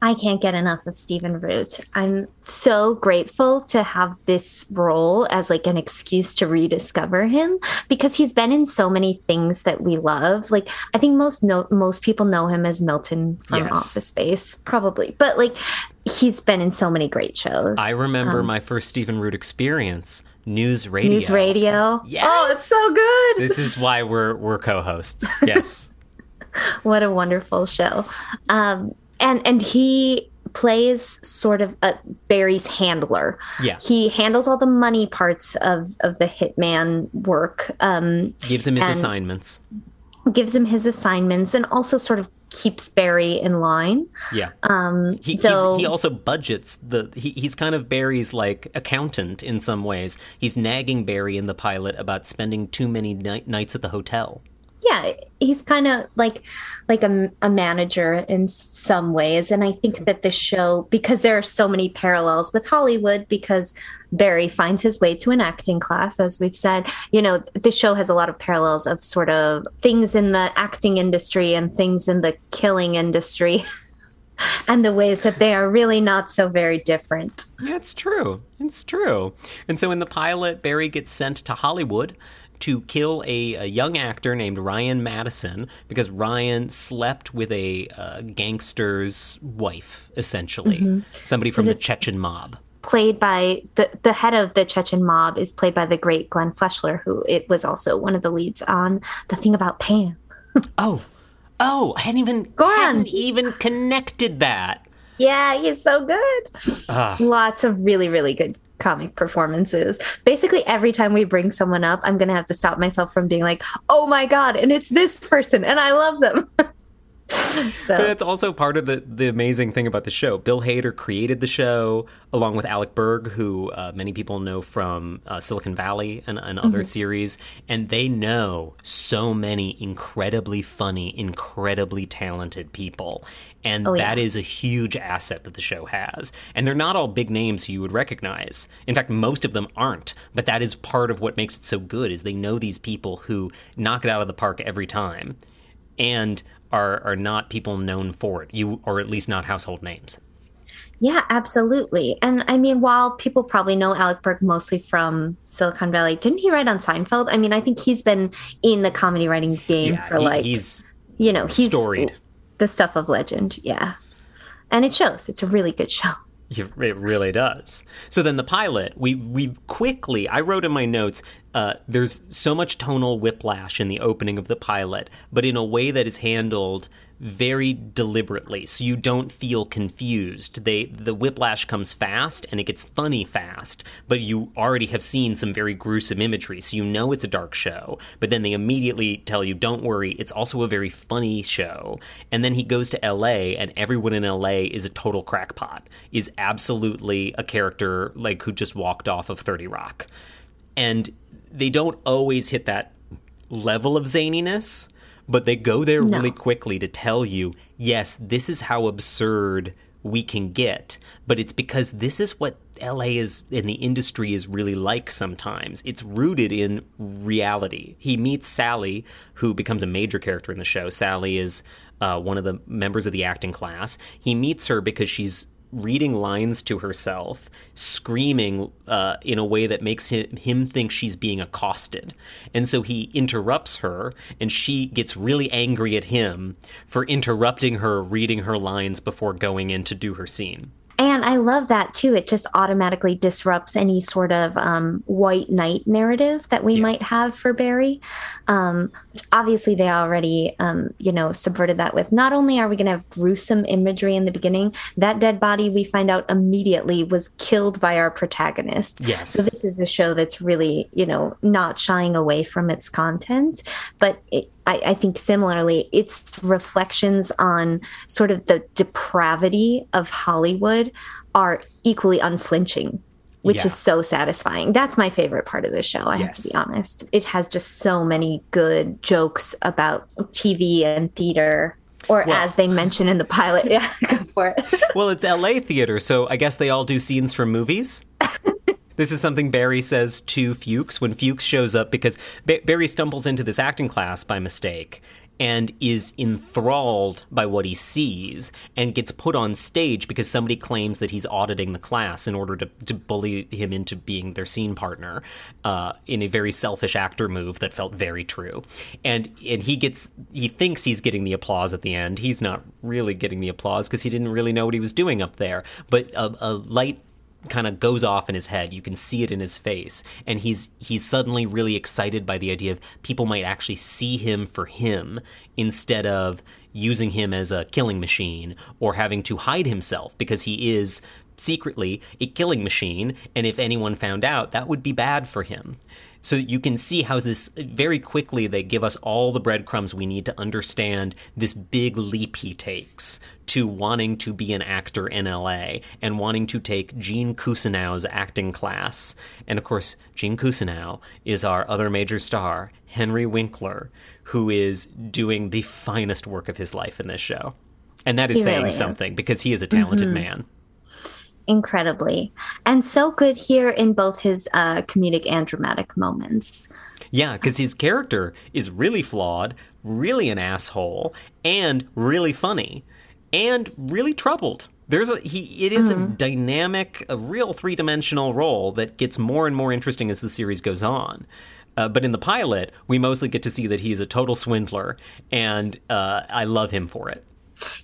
I can't get enough of Stephen Root. I'm so grateful to have this role as like an excuse to rediscover him because he's been in so many things that we love. Like I think most know most people know him as Milton from Yes. Office Space, probably. But like he's been in so many great shows. I remember my first Stephen Root experience, News Radio. Um, News Radio. Yes! Oh, it's so good. This is why we're we're co-hosts. Yes. what a wonderful show um and and he plays sort of a barry's handler Yeah. he handles all the money parts of of the hitman work um Gives him his assignments. gives him his assignments and also sort of keeps barry in line Yeah. um He, though he also budgets the. He, he's kind of Barry's like accountant in some ways. He's nagging Barry in the pilot about spending too many ni- nights at the hotel. Yeah he's kind of like like a, a manager in some ways and i think mm-hmm. that the show because there are so many parallels with hollywood because barry finds his way to an acting class as we've said you know the show has a lot of parallels of sort of things in the acting industry and things in the killing industry and the ways that they are really not so very different Yeah, it's true. It's true. And so in the pilot, Barry gets sent to Hollywood to kill a, a young actor named Ryan Madison because Ryan slept with a uh, gangster's wife, essentially. Somebody from the Chechen mob. played by the the head of the Chechen mob is played by the great Glenn Fleshler, who it was also one of the leads on the thing about Pam. Oh, oh, I hadn't even, hadn't even connected that. Yeah, he's so good. Ah. Lots of really, really good comic performances. Basically, every time we bring someone up, I'm gonna have to stop myself from being like, "Oh my god!" and it's this person, and I love them. But so that's also part of the, the amazing thing about the show. Bill Hader created the show along with Alec Berg, who uh, many people know from uh, Silicon Valley and, and other series. And they know so many incredibly funny, incredibly talented people. And Oh, that yeah. is a huge asset that the show has. And they're not all big names you would recognize. In fact, most of them aren't. But that is part of what makes it so good is they know these people who knock it out of the park every time and are are not people known for it. You or at least not household names. yeah, absolutely. And I mean, while people probably know Alec Berg mostly from Silicon Valley, didn't he write on Seinfeld? I mean, I think he's been in the comedy writing game for he- like he's you know he's storied. The stuff of legend yeah and it shows it's a really good show It really does. So then the pilot, we we quickly. I wrote in my notes. Uh, there's so much tonal whiplash in the opening of the pilot, but in a way that is handled very deliberately, so you don't feel confused. They the whiplash comes fast and it gets funny fast, but you already have seen some very gruesome imagery, so you know it's a dark show. But then they immediately tell you, "Don't worry, it's also a very funny show." And then he goes to L.A. and everyone in L.A. is a total crackpot, is absolutely a character like who just walked off of Thirty Rock, and they don't always hit that level of zaniness, but they go there No. really quickly to tell you, yes, this is how absurd we can get, but it's because this is what LA is in the industry is really like sometimes. It's rooted in reality. He meets Sally, who becomes a major character in the show. Sally is uh, one of the members of the acting class. He meets her because she's reading lines to herself, screaming uh, in a way that makes him, him think she's being accosted. And so he interrupts her, and she gets really angry at him for interrupting her reading her lines before going in to do her scene. And i love that too it just automatically disrupts any sort of um, white knight narrative that we Yeah. might have for barry um, obviously they already um, you know subverted that with not only are we going to have gruesome imagery in the beginning that dead body we find out immediately was killed by our protagonist Yes. So this is a show that's really, you know, not shying away from its content, but it, I, I think similarly, its reflections on sort of the depravity of Hollywood are equally unflinching which Yeah. is so satisfying. That's my favorite part of the show, I have to be honest. It has just so many good jokes about TV and theater. Or Well- as they mention in the pilot. Yeah, go for it. Well, it's LA theater, so I guess they all do scenes from movies. This is something Barry says to Fuchs when Fuchs shows up because ba- Barry stumbles into this acting class by mistake and is enthralled by what he sees and gets put on stage because somebody claims that he's auditing the class in order to, to bully him into being their scene partner uh, in a very selfish actor move that felt very true. And and he gets he thinks he's getting the applause at the end. He's not really getting the applause because he didn't really know what he was doing up there. But a, a light kind of goes off in his head. You can see it in his face, and he's he's suddenly really excited by the idea of people might actually see him for him instead of using him as a killing machine or having to hide himself because he is secretly a killing machine, and if anyone found out, that would be bad for him. So you can see how this very quickly they give us all the breadcrumbs we need to understand this big leap he takes to wanting to be an actor in LA and wanting to take Gene Cousineau's acting class. And of course, Gene Cousineau is our other major star, Henry Winkler, who is doing the finest work of his life in this show. And that is He saying really is. something because he is a talented mm-hmm. man. Incredibly. And so good here in both his uh, comedic and dramatic moments. Yeah, because his character is really flawed, really an asshole, and really funny, and really troubled. There's a he. It is a dynamic, a real three dimensional role that gets more and more interesting as the series goes on. Uh, but in the pilot, we mostly get to see that he is a total swindler, and uh, I love him for it.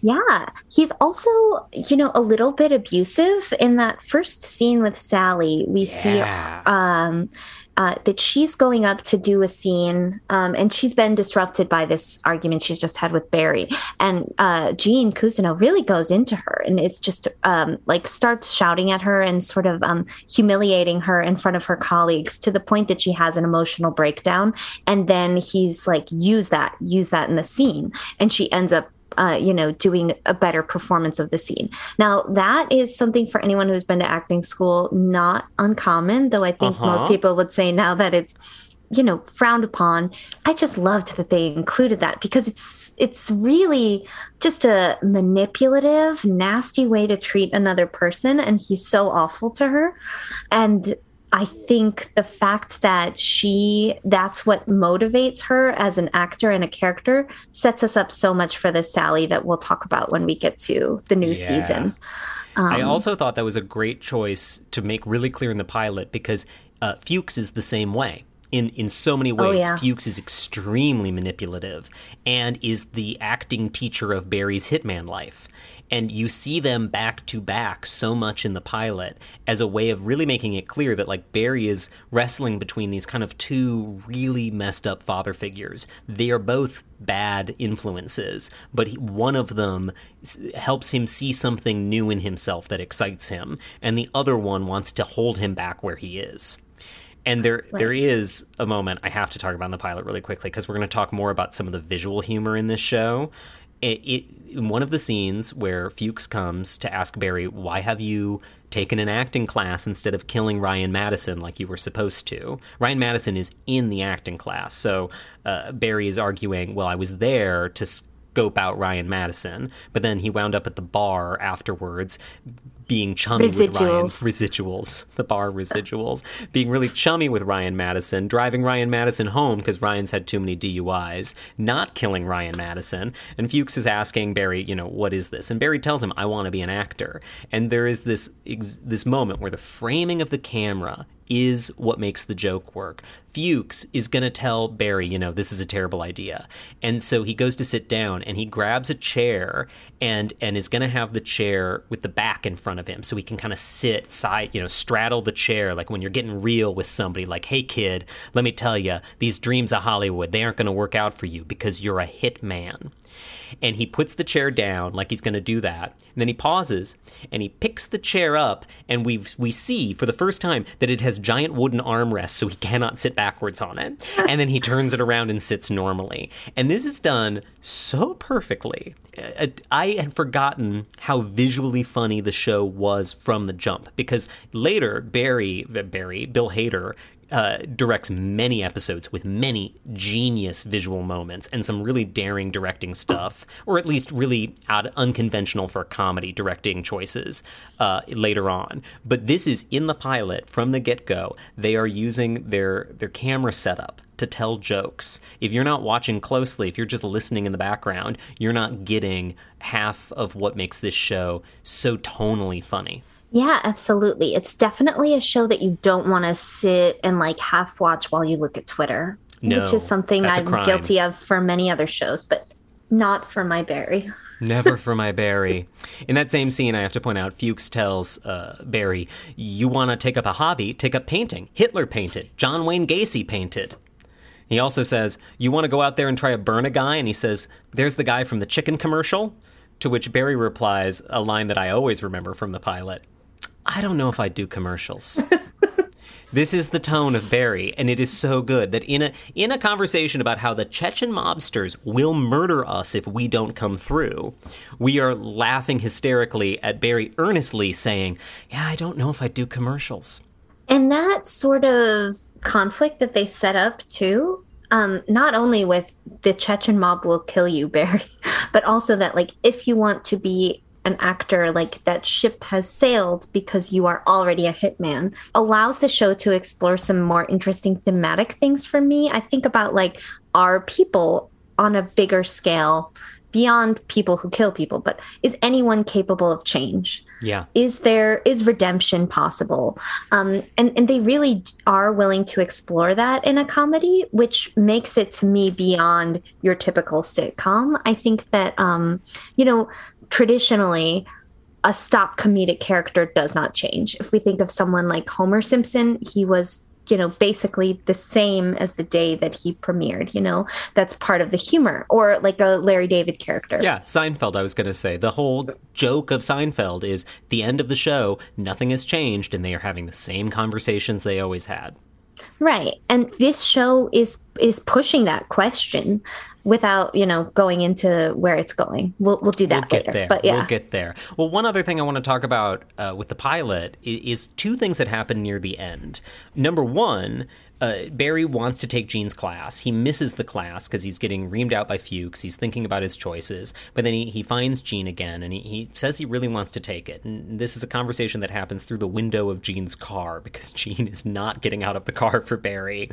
Yeah, he's also, you know, a little bit abusive in that first scene with Sally. We Yeah. see um, uh, that she's going up to do a scene, um, and she's been disrupted by this argument she's just had with Barry. And uh, Gene Cousineau really goes into her, and it's just um, like starts shouting at her and sort of um, humiliating her in front of her colleagues to the point that she has an emotional breakdown. And then he's like, use that, use that in the scene, and she ends up uh, you know, doing a better performance of the scene. Now, that is something for anyone who's been to acting school, not uncommon, though I think Uh-huh. most people would say now that it's you know frowned upon i just loved that they included that because it's it's really just a manipulative nasty way to treat another person and he's so awful to her and I think the fact that she that's what motivates her as an actor and a character sets us up so much for the Sally that we'll talk about when we get to the new Yeah. season. Um, I also thought that was a great choice to make really clear in the pilot because uh, Fuchs is the same way. In, in so many ways, yeah. Fuchs is extremely manipulative and is the acting teacher of Barry's hitman life. And you see them back to back so much in the pilot as a way of really making it clear that, like, Barry is wrestling between these kind of two really messed up father figures. They are both bad influences, but he, one of them s- helps him see something new in himself that excites him, and the other one wants to hold him back where he is. And there, there is a moment I have to talk about in the pilot really quickly because we're going to talk more about some of the visual humor in this show. It, it, in one of the scenes where Fuchs comes to ask Barry, "Why have you taken an acting class instead of killing Ryan Madison like you were supposed to?" Ryan Madison is in the acting class, so uh, Barry is arguing, "Well, I was there to." Scope out Ryan Madison, but then he wound up at the bar afterwards, being chummy with Ryan Residuals. residuals, the bar residuals, being really chummy with Ryan Madison, driving Ryan Madison home because Ryan's had too many DUIs, not killing Ryan Madison. And Fuchs is asking Barry, you know, what is this? And Barry tells him, I want to be an actor. And there is this ex- this moment where the framing of the camera is what makes the joke work. Fuchs is going to tell Barry, you know, this is a terrible idea. And so he goes to sit down and he grabs a chair and and is going to have the chair with the back in front of him so he can kind of sit side, you know, straddle the chair like when you're getting real with somebody like, "Hey kid, let me tell you, these dreams of Hollywood, they aren't going to work out for you because you're a hit man." And he puts the chair down like he's going to do that. And then he pauses and he picks the chair up, and we we see for the first time that it has giant wooden armrests, so he cannot sit backwards on it. And then he turns it around and sits normally. And this is done so perfectly. Uh, I had forgotten how visually funny the show was from the jump because later Barry, Barry, Bill Hader uh, directs many episodes with many genius visual moments and some really daring directing stuff, or at least really out unconventional for comedy directing choices uh, later on. But this is in the pilot from the get go. They are using their their camera setup to tell jokes. If you're not watching closely, if you're just listening in the background, you're not getting half of what makes this show so tonally funny. Yeah, absolutely. It's definitely a show that you don't want to sit and like half watch while you look at Twitter, no, which is something I'm guilty of for many other shows, but not for my Barry. Never for my Barry. In that same scene, I have to point out, Fuchs tells uh, Barry, You want to take up a hobby? Take up painting. Hitler painted. John Wayne Gacy painted. He also says, You want to go out there and try to burn a guy? And he says, There's the guy from the chicken commercial. To which Barry replies, a line that I always remember from the pilot I don't know if I do commercials. this is the tone of Barry, and it is so good that in a in a conversation about how the Chechen mobsters will murder us if we don't come through, we are laughing hysterically at Barry earnestly saying, "Yeah, I don't know if I do commercials." And that sort of conflict that they set up too, um, not only with the Chechen mob will kill you, Barry, but also that like if you want to be an actor like that ship has sailed because you are already a hitman allows the show to explore some more interesting thematic things for me. I think about like are people on a bigger scale beyond people who kill people, but is anyone capable of change? Yeah. Is there is redemption possible? Um, and and they really are willing to explore that in a comedy, which makes it to me beyond your typical sitcom. I think that um, you know, traditionally a stock comedic character does not change. If we think of someone like Homer Simpson, he was you know basically the same as the day that he premiered you know? That's part of the humor or like a larry david character. Yeah seinfeld i was going to say. The whole joke of seinfeld is the end of the show nothing has changed and they are having the same conversations they always had right and this show is is pushing that question without you know going into where it's going. We'll we'll do that we'll later. There. But yeah, we'll get there. Well, one other thing I want to talk about uh, with the pilot is, is two things that happen near the end. Number one, uh, Barry wants to take Gene's class. He misses the class because he's getting reamed out by Fuchs. He's thinking about his choices. But then he, he finds Gene again and he, he says he really wants to take it. And this is a conversation that happens through the window of Gene's car because Gene is not getting out of the car for Barry.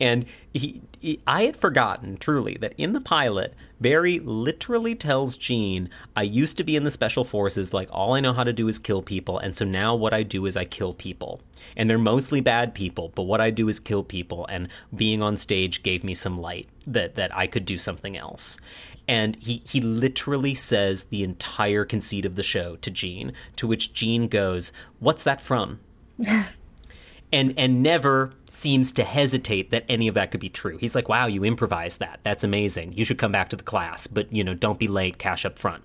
And he, he I had forgotten, truly, that in the pilot, Barry literally tells Gene, I used to be in the special forces, like all I know how to do is kill people, and so now what I do is I kill people. And they're mostly bad people, but what I do is kill people, and being on stage gave me some light that, that I could do something else. And he, he literally says the entire conceit of the show to Gene, to which Gene goes, What's that from? and and never seems to hesitate that any of that could be true. He's like, "Wow, you improvised that. That's amazing. You should come back to the class, but you know, don't be late. Cash up front."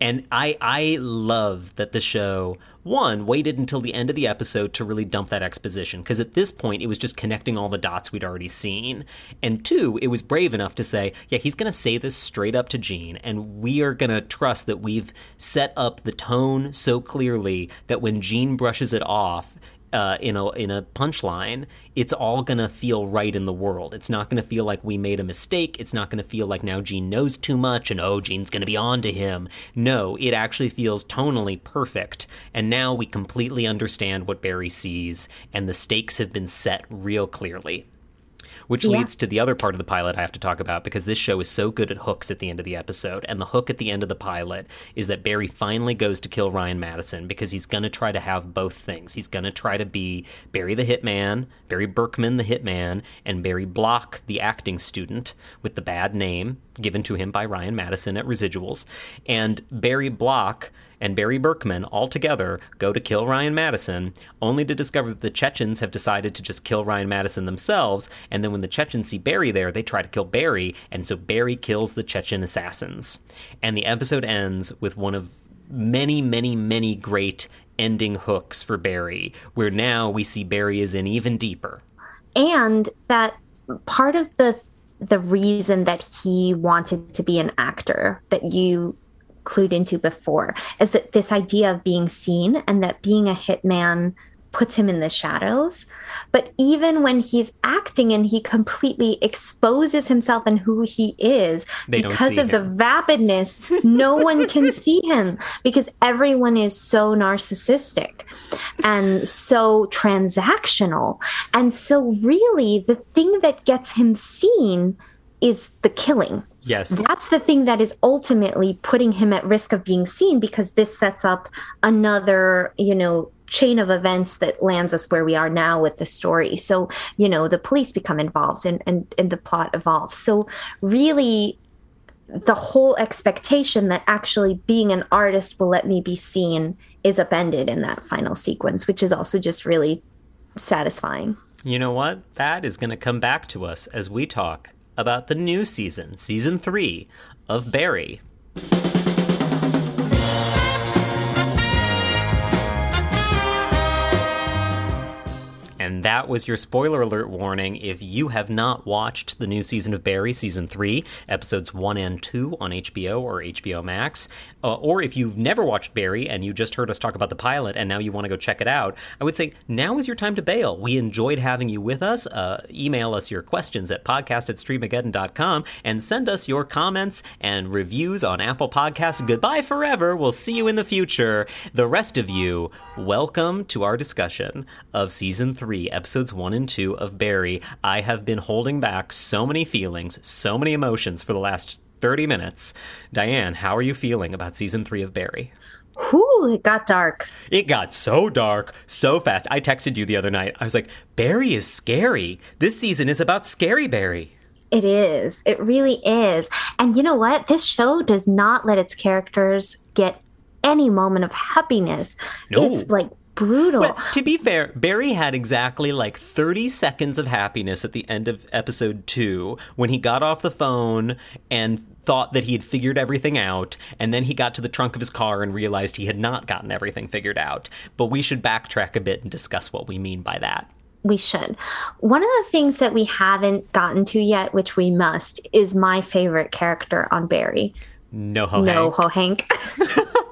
And I I love that the show one waited until the end of the episode to really dump that exposition because at this point it was just connecting all the dots we'd already seen. And two, it was brave enough to say, yeah, he's going to say this straight up to Gene and we are going to trust that we've set up the tone so clearly that when Gene brushes it off, uh, in a in a punchline, it's all gonna feel right in the world. It's not gonna feel like we made a mistake. It's not gonna feel like now Gene knows too much and oh, Gene's gonna be on to him. No, it actually feels tonally perfect. And now we completely understand what Barry sees, and the stakes have been set real clearly which yeah. leads to the other part of the pilot I have to talk about because this show is so good at hooks at the end of the episode. And the hook at the end of the pilot is that Barry finally goes to kill Ryan Madison because he's going to try to have both things. He's going to try to be Barry the hitman, Barry Berkman the hitman, and Barry Block the acting student with the bad name given to him by Ryan Madison at Residuals. And Barry Block and Barry Berkman all together go to kill Ryan Madison, only to discover that the Chechens have decided to just kill Ryan Madison themselves. And then when the Chechens see Barry there, they try to kill Barry, and so Barry kills the Chechen assassins. And the episode ends with one of many, many, many great ending hooks for Barry, where now we see Barry is in even deeper. And that part of the the reason that he wanted to be an actor that you clued into before is that this idea of being seen and that being a hitman puts him in the shadows. But even when he's acting and he completely exposes himself and who he is They because of the vapidness, no one can see him because everyone is so narcissistic and so transactional. And so, really, the thing that gets him seen is the killing. Yes. That's the thing that is ultimately putting him at risk of being seen because this sets up another, you know, chain of events that lands us where we are now with the story. So, you know, the police become involved and and, and the plot evolves. So really the whole expectation that actually being an artist will let me be seen is upended in that final sequence, which is also just really satisfying. You know what? That is going to come back to us as we talk about the new season, season three of Barry. And that was your spoiler alert warning. If you have not watched the new season of Barry, season three, episodes one and two on HBO or HBO Max, uh, or if you've never watched Barry and you just heard us talk about the pilot and now you want to go check it out, I would say now is your time to bail. We enjoyed having you with us. Uh, email us your questions at podcast at streamageddon.com and send us your comments and reviews on Apple Podcasts. Goodbye forever. We'll see you in the future. The rest of you, welcome to our discussion of season three, episodes one and two of Barry. I have been holding back so many feelings, so many emotions for the last 30 minutes. Diane, how are you feeling about season three of Barry? Whew, it got dark. It got so dark so fast. I texted you the other night. I was like, Barry is scary. This season is about Scary Barry. It is. It really is. And you know what? This show does not let its characters get any moment of happiness. No. It's like brutal. To be fair, Barry had exactly like 30 seconds of happiness at the end of episode two when he got off the phone and thought that he had figured everything out, and then he got to the trunk of his car and realized he had not gotten everything figured out. But we should backtrack a bit and discuss what we mean by that. we should. One of the things that we haven't gotten to yet, which we must, is my favorite character on Barry. No No Hank. Ho Hank.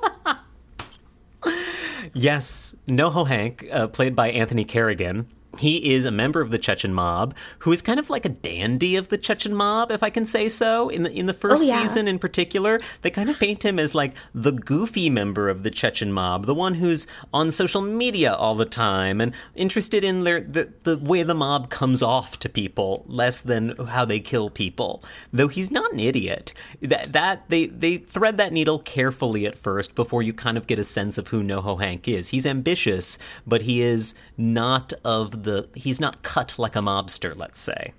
Yes, NoHo Hank, uh, played by Anthony Carrigan. He is a member of the Chechen mob who is kind of like a dandy of the Chechen mob, if I can say so. In the in the first Oh, yeah. season, in particular, they kind of paint him as like the goofy member of the Chechen mob, the one who's on social media all the time and interested in their the, the way the mob comes off to people, less than how they kill people. Though he's not an idiot. That that they they thread that needle carefully at first before you kind of get a sense of who NoHo Hank is. He's ambitious, but he is not of the he's not cut like a mobster, let's say.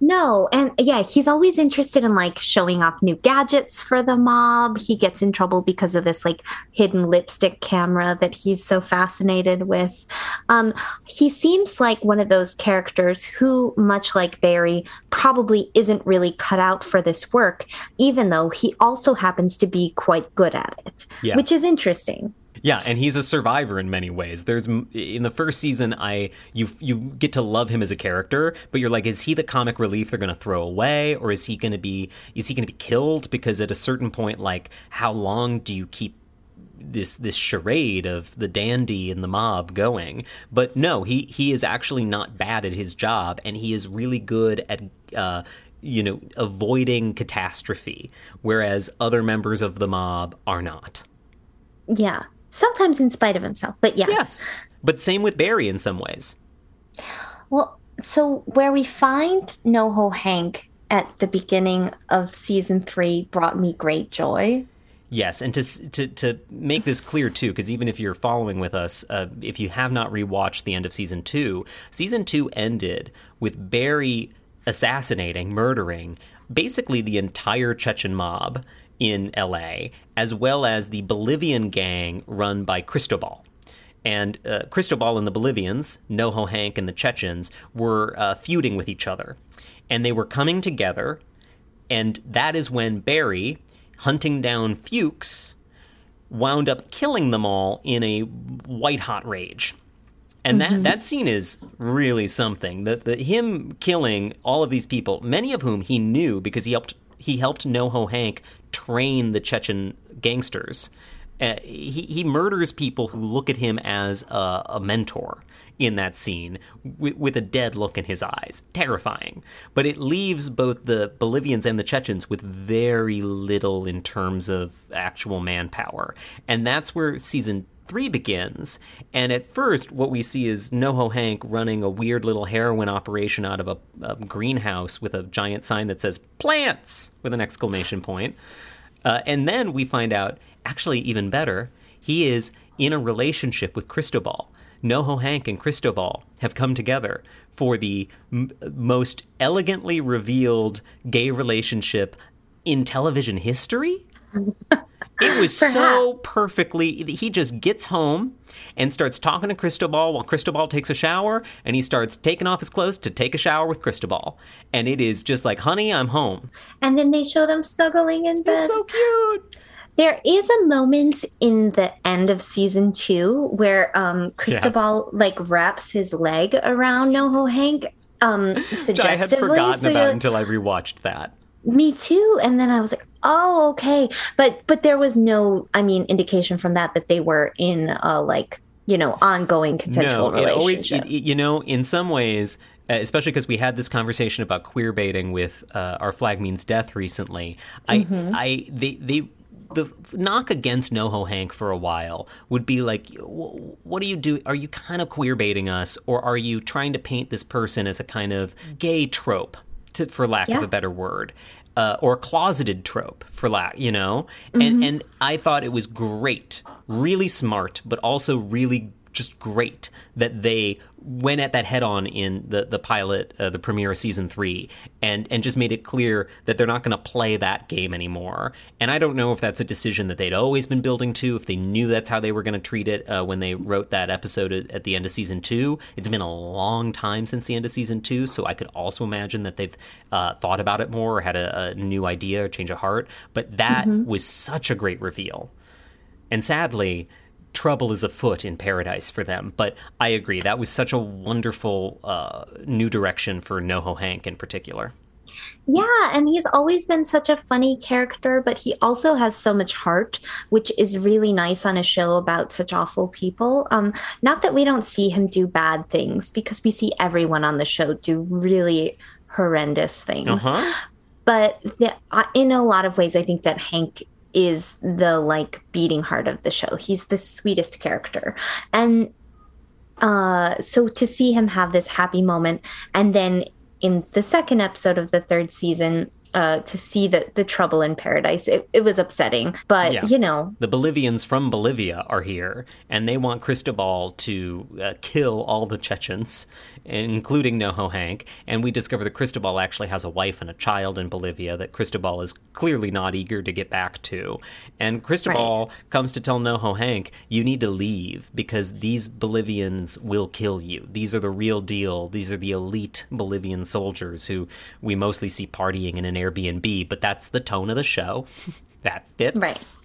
No, and yeah, he's always interested in like showing off new gadgets for the mob. He gets in trouble because of this like hidden lipstick camera that he's so fascinated with. Um, he seems like one of those characters who, much like Barry, probably isn't really cut out for this work, even though he also happens to be quite good at it, Yeah. which is interesting. Yeah, and he's a survivor in many ways. There's in the first season, I you you get to love him as a character, but you're like, is he the comic relief they're going to throw away, or is he going to be is he going to be killed? Because at a certain point, like, how long do you keep this this charade of the dandy and the mob going? But no, he he is actually not bad at his job, and he is really good at. Uh, you know, avoiding catastrophe, whereas other members of the mob are not. Yeah, sometimes in spite of himself, but yes. Yes. But same with Barry in some ways. Well, so where we find NoHo Hank at the beginning of season three brought me great joy. Yes, and to to to make this clear too, because even if you're following with us, uh, if you have not rewatched the end of season two, season two ended with Barry assassinating, murdering basically the entire Chechen mob in LA, as well as the Bolivian gang run by Cristobal. And uh, Cristobal and the Bolivians, Noho Hank and the Chechens, were uh, feuding with each other. And they were coming together, and that is when Barry, hunting down Fuchs, wound up killing them all in a white hot rage. And that, that scene is really something. The, the him killing all of these people, many of whom he knew because he helped he helped NoHo Hank train the Chechen gangsters. Uh, he he murders people who look at him as a, a mentor in that scene with, with, a dead look in his eyes. Terrifying. But it leaves both the Bolivians and the Chechens with very little in terms of actual manpower. And that's where season three begins. And at first, what we see is NoHo Hank running a weird little heroin operation out of a, a greenhouse with a giant sign that says plants with an exclamation point. Uh, and then we find out, actually, even better, he is in a relationship with Cristobal. NoHo Hank and Cristobal have come together for the m- most elegantly revealed gay relationship in television history. It was so perfectly. He just gets home and starts talking to Cristobal while Cristobal takes a shower, and he starts taking off his clothes to take a shower with Cristobal. And it is just like, honey, I'm home. And then they show them snuggling in bed. It's so cute. There is a moment in the end of season two where um, Cristobal yeah. like wraps his leg around NoHo Hank um, suggestively. I had forgotten so about until I rewatched that. Me too. And then I was like, oh, okay. But but there was no, I mean, indication from that that they were in a like you know ongoing consensual no, relationship. Always, it, you know, in some ways, uh, especially because we had this conversation about queer baiting with uh, our flag means death recently. I, mm-hmm. I, they, they the knock against NoHo Hank for a while would be like, what do you do? Are you kind of queer baiting us, or are you trying to paint this person as a kind of gay trope, to, for lack yeah. of a better word? Uh, or closeted trope for lack you know mm-hmm. and and i thought it was great really smart but also really just great that they went at that head on in the the pilot, uh, the premiere of season three, and and just made it clear that they're not going to play that game anymore. And I don't know if that's a decision that they'd always been building to, if they knew that's how they were going to treat it uh, when they wrote that episode at, the end of season two. It's been a long time since the end of season two, so I could also imagine that they've uh, thought about it more, or had a, a, new idea, or change of heart. But that mm-hmm. was such a great reveal, and sadly trouble is afoot in paradise for them. But I agree, that was such a wonderful uh, new direction for NoHo Hank in particular. Yeah, and he's always been such a funny character, but he also has so much heart, which is really nice on a show about such awful people. Um, not that we don't see him do bad things, because we see everyone on the show do really horrendous things. Uh-huh. But the, uh, in a lot of ways, I think that Hank is the like beating heart of the show. He's the sweetest character. And uh, so to see him have this happy moment and then in the second episode of the third season uh, to see the, the trouble in paradise. It, it was upsetting, but yeah. you know. The Bolivians from Bolivia are here, and they want Cristobal to uh, kill all the Chechens, including Noho Hank. And we discover that Cristobal actually has a wife and a child in Bolivia that Cristobal is clearly not eager to get back to. And Cristobal right. comes to tell Noho Hank, you need to leave because these Bolivians will kill you. These are the real deal. These are the elite Bolivian soldiers who we mostly see partying in an Airbnb, but that's the tone of the show. that fits. Right.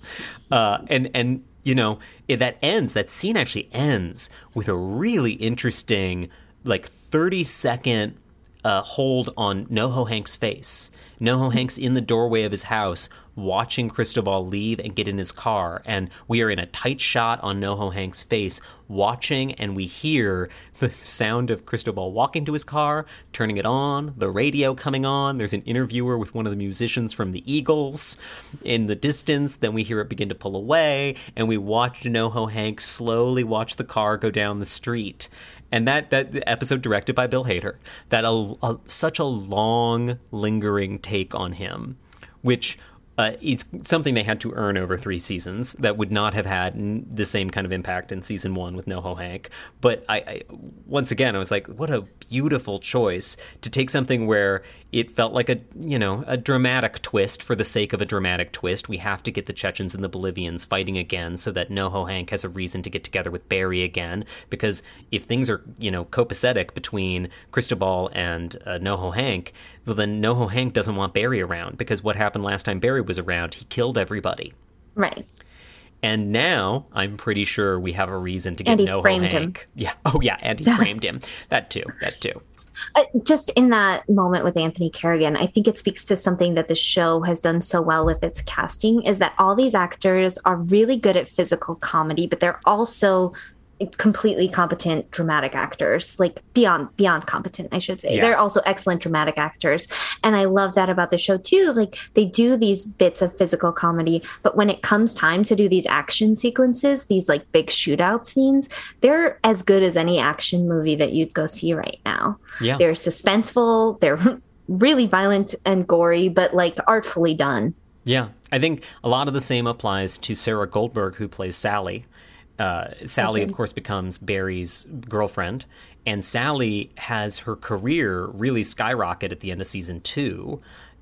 Uh, and and you know it, that ends. That scene actually ends with a really interesting, like thirty second uh, hold on NoHo Hank's face. NoHo Hank's in the doorway of his house watching Cristobal leave and get in his car. And we are in a tight shot on NoHo Hank's face, watching, and we hear the sound of Cristobal walking to his car, turning it on, the radio coming on. There's an interviewer with one of the musicians from the Eagles in the distance. Then we hear it begin to pull away, and we watch NoHo Hank slowly watch the car go down the street and that that episode directed by Bill Hader that a, a, such a long lingering take on him which uh, it's something they had to earn over three seasons that would not have had the same kind of impact in season one with NoHo Hank. But I, I, once again, I was like, what a beautiful choice to take something where it felt like a you know a dramatic twist for the sake of a dramatic twist. We have to get the Chechens and the Bolivians fighting again so that NoHo Hank has a reason to get together with Barry again. Because if things are you know copacetic between Cristobal and uh, NoHo Hank, well then NoHo Hank doesn't want Barry around because what happened last time Barry was around, he killed everybody. Right. And now I'm pretty sure we have a reason to get NoHo Hank. Him. Yeah. Oh yeah, and he framed him. That too. That too. Uh, just in that moment with Anthony Carrigan, I think it speaks to something that the show has done so well with its casting is that all these actors are really good at physical comedy, but they're also completely competent dramatic actors like beyond beyond competent i should say. Yeah. they're also excellent dramatic actors. And i love that about the show too. Like they do these bits of physical comedy but when it comes time to do these action sequences these like big shootout scenes they're as good as any action movie that you'd go see right now. Yeah. They're suspenseful they're really violent and gory but like artfully done. Yeah. I think a lot of the same applies to sarah goldberg who plays sally uh, Sally, okay. of course, becomes Barry's girlfriend, and Sally has her career really skyrocket at the end of season two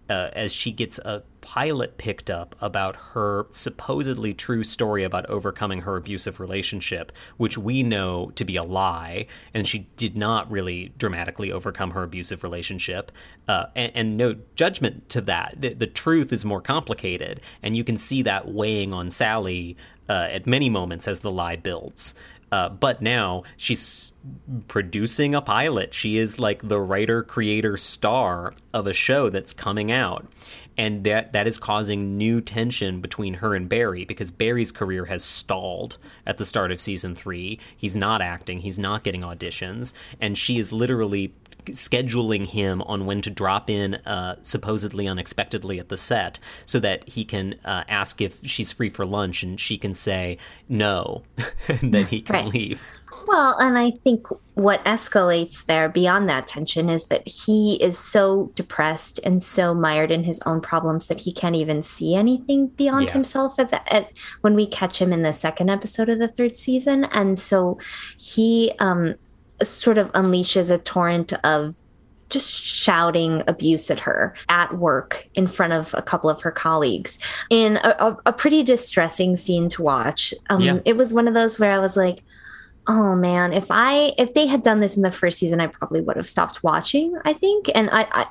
uh, as she gets a pilot picked up about her supposedly true story about overcoming her abusive relationship, which we know to be a lie, and she did not really dramatically overcome her abusive relationship. Uh, and, and, no judgment to that. The, the, truth is more complicated, and you can see that weighing on Sally uh, at many moments as the lie builds. Uh, but now she's producing a pilot. She is like the writer, creator, star of a show that's coming out. And that, that is causing new tension between her and Barry because Barry's career has stalled at the start of season three. He's not acting, he's not getting auditions, and she is literally scheduling him on when to drop in uh, supposedly unexpectedly at the set so that he can uh, ask if she's free for lunch and she can say no and then he can right. leave well and i think what escalates there beyond that tension is that he is so depressed and so mired in his own problems that he can't even see anything beyond yeah. himself at, the, at when we catch him in the second episode of the third season and so he um sort of unleashes a torrent of just shouting abuse at her at work in front of a couple of her colleagues in a, a, pretty distressing scene to watch. Um, yeah. It was one of those where I was like, oh man, if I if they had done this in the first season, I probably would have stopped watching. I think, and I, I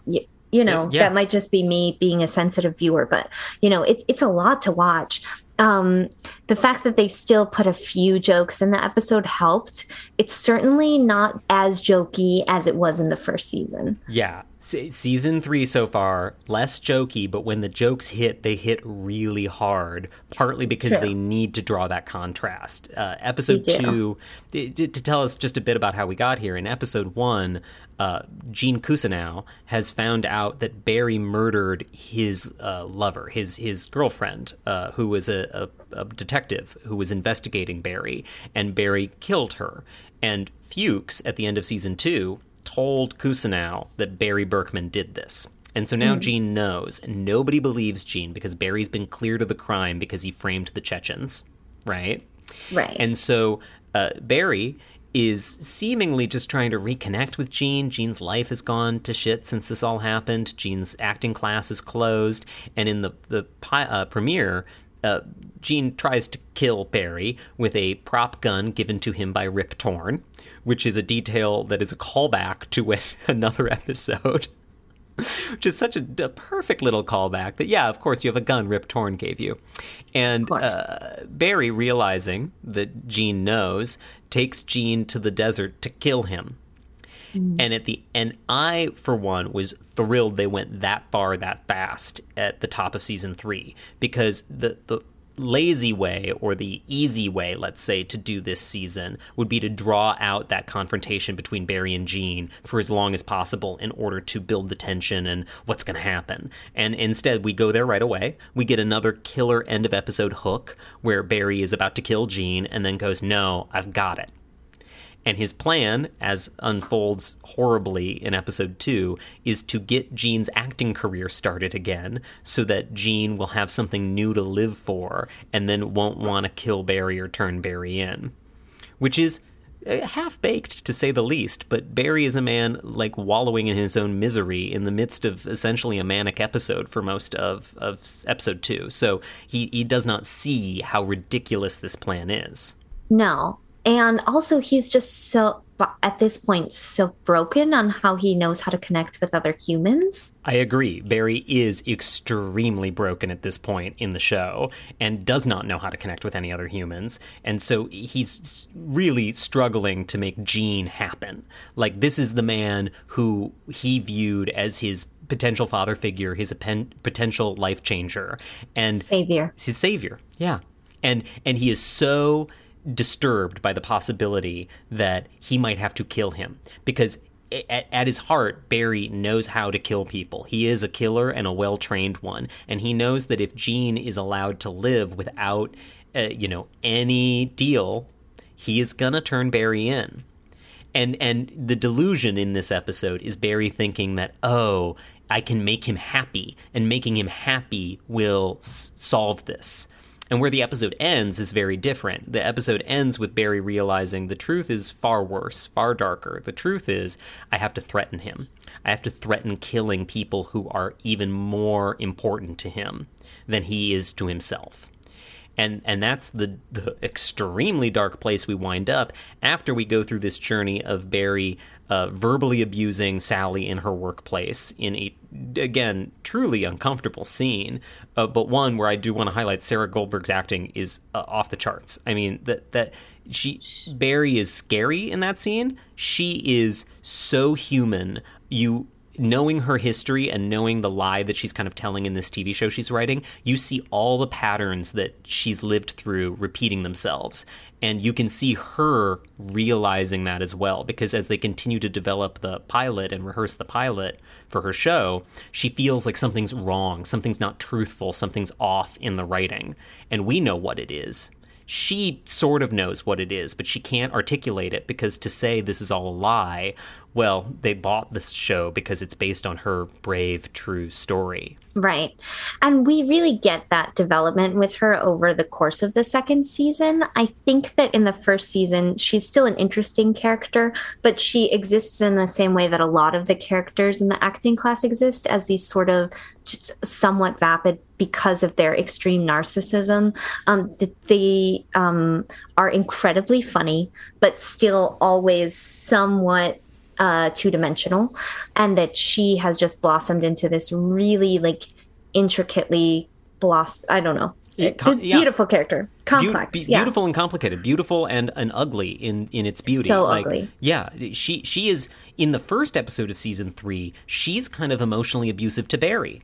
you know yeah. that might just be me being a sensitive viewer, but you know it's it's a lot to watch um, the fact that they still put a few jokes in the episode helped. It's certainly not as jokey as it was in the first season. Yeah. Season three so far, less jokey, but when the jokes hit, they hit really hard, partly because they need to draw that contrast. Uh, episode two, to, to tell us just a bit about how we got here, in episode one, uh, Gene Cousineau has found out that Barry murdered his uh, lover, his his girlfriend, uh, who was a, a, a, detective who was investigating Barry, and Barry killed her. And Fuchs, at the end of season two, told Cousineau that Barry Berkman did this. And so now mm. Gene knows, and nobody believes Gene because Barry's been cleared of the crime because he framed the Chechens, right? Right. And so uh, Barry is seemingly just trying to reconnect with Gene. Gene's life has gone to shit since this all happened. Gene's acting class is closed, and in the the uh, premiere, uh, Gene tries to kill Barry with a prop gun given to him by Rip Torn, which is a detail that is a callback to another episode. which is such a, a, perfect little callback that yeah of course you have a gun rip torn gave you and uh, barry realizing that gene knows takes gene to the desert to kill him mm. and at the and i for one was thrilled they went that far that fast at the top of season three because the the lazy way or the easy way, let's say, to do this season would be to draw out that confrontation between Barry and Gene for as long as possible in order to build the tension and what's going to happen. And instead, we go there right away. We get another killer end of episode hook where Barry is about to kill Gene and then goes, No, I've got it. And his plan, as unfolds horribly in episode two, is to get Gene's acting career started again so that Gene will have something new to live for and then won't want to kill Barry or turn Barry in. Which is uh, half baked to say the least, but Barry is a man like wallowing in his own misery in the midst of essentially a manic episode for most of, of episode two. So he, he does not see how ridiculous this plan is. No. And also, he's just so, at this point, so broken on how he knows how to connect with other humans. I agree. Barry is extremely broken at this point in the show and does not know how to connect with any other humans. And so he's really struggling to make Gene happen. Like, this is the man who he viewed as his potential father figure, his potential life changer, and savior. His savior, yeah. And and he is so disturbed by the possibility that he might have to kill him because at, at, his heart, Barry knows how to kill people. He is a killer and a well trained one, and he knows that if Gene is allowed to live without, uh, you know, any deal, he is gonna turn Barry in. And and the delusion in this episode is Barry thinking that oh, I can make him happy, and making him happy will s- solve this. And where the episode ends is very different. The episode ends with Barry realizing the truth is far worse, far darker. The truth is, I have to threaten him. I have to threaten killing people who are even more important to him than he is to himself. And and that's the, the extremely dark place we wind up after we go through this journey of Barry uh, verbally abusing Sally in her workplace in a again truly uncomfortable scene, uh, but one where I do want to highlight Sarah Goldberg's acting is uh, off the charts. I mean that that she Barry is scary in that scene. She is so human. You knowing her history and knowing the lie that she's kind of telling in this TV show she's writing, you see all the patterns that she's lived through repeating themselves. And you can see her realizing that as well, because as they continue to develop the pilot and rehearse the pilot for her show, she feels like something's wrong, something's not truthful, something's off in the writing. And we know what it is she sort of knows what it is, but she can't articulate it because to say this is all a lie well, they bought this show because it's based on her brave, true story. Right. And we really get that development with her over the course of the second season. I think that in the first season, she's still an interesting character, but she exists in the same way that a lot of the characters in the acting class exist as these sort of just somewhat vapid because of their extreme narcissism. Um, they um, are incredibly funny, but still always somewhat uh, two dimensional, and that she has just blossomed into this really like intricately blossom. I don't know. It, com- beautiful yeah. character, complex, Be- yeah. beautiful and complicated, beautiful and, and ugly in in its beauty. So like, ugly. Yeah, she she is in the first episode of season three. She's kind of emotionally abusive to Barry.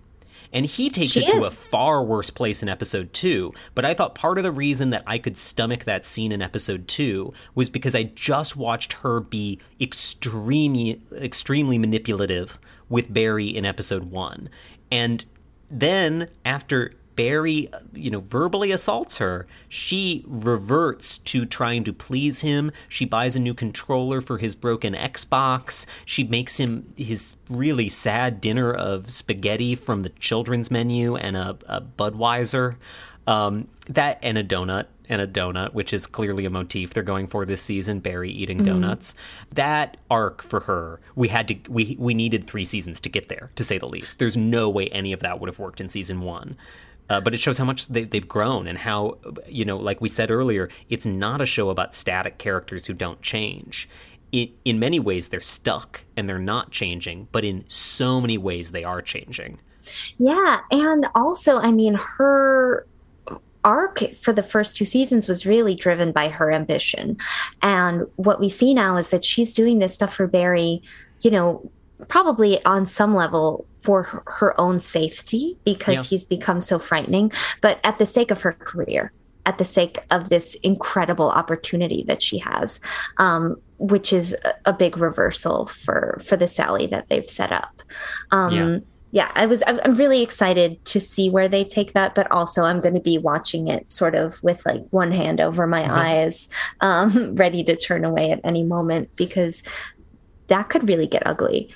And he takes she it is. to a far worse place in episode two. But I thought part of the reason that I could stomach that scene in episode two was because I just watched her be extremely, extremely manipulative with Barry in episode one. And then after Barry, you know, verbally assaults her, she reverts to trying to please him. She buys a new controller for his broken Xbox. She makes him his really sad dinner of spaghetti from the children's menu and a, a Budweiser. Um, that and a donut and a donut, which is clearly a motif they're going for this season. Barry eating mm-hmm. donuts. Mm-hmm. That arc for her, we had to we we needed three seasons to get there, to say the least. There's no way any of that would have worked in season one. Uh, but it shows how much they, they've grown and how, you know, like we said earlier, it's not a show about static characters who don't change. In many ways, they're stuck and they're not changing, but in so many ways, they are changing. Yeah. And also, I mean, her arc for the first two seasons was really driven by her ambition. And what we see now is that she's doing this stuff for Barry, you know, probably on some level for her, own safety because yeah. he's become so frightening, but at the sake of her career, at the sake of this incredible opportunity that she has, um, which is a, big reversal for for the Sally that they've set up. Um, yeah. yeah, I was. I'm really excited to see where they take that, but also I'm going to be watching it sort of with like one hand over my uh-huh. eyes, um, ready to turn away at any moment because that could really get ugly.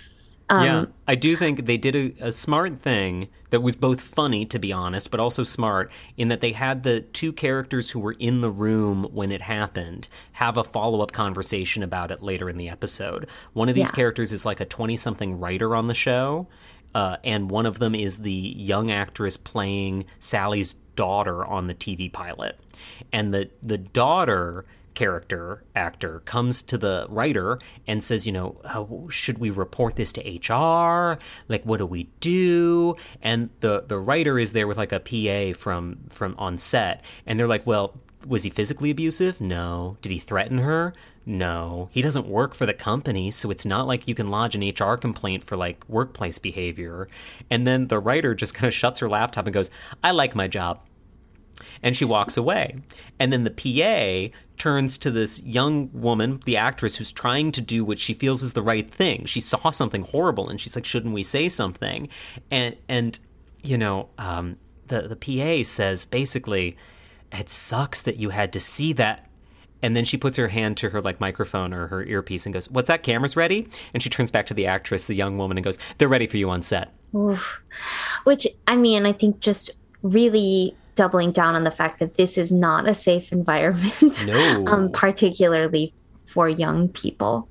Um, yeah, I do think they did a, a, smart thing that was both funny, to be honest, but also smart in that they had the two characters who were in the room when it happened have a follow up conversation about it later in the episode. One of these yeah. characters is like a 20 something writer on the show, uh, and one of them is the young actress playing Sally's daughter on the TV pilot. And the, the daughter character actor comes to the writer and says, you know, oh, should we report this to HR? Like, what do we do? And the the writer is there with like a PA from from on set, and they're like, well, was he physically abusive? No. Did he threaten her? No. He doesn't work for the company, so it's not like you can lodge an HR complaint for like workplace behavior. And then the writer just kind of shuts her laptop and goes, I like my job and she walks away. And then the PA turns to this young woman, the actress, who's trying to do what she feels is the right thing. She saw something horrible, and she's like, "Shouldn't we say something?" And and you know, um, the the PA says basically, "It sucks that you had to see that." And then she puts her hand to her like microphone or her earpiece and goes, "What's that? Camera's ready." And she turns back to the actress, the young woman, and goes, "They're ready for you on set." Oof. Which I mean, I think just really doubling down on the fact that this is not a safe environment, no. um, particularly for young people.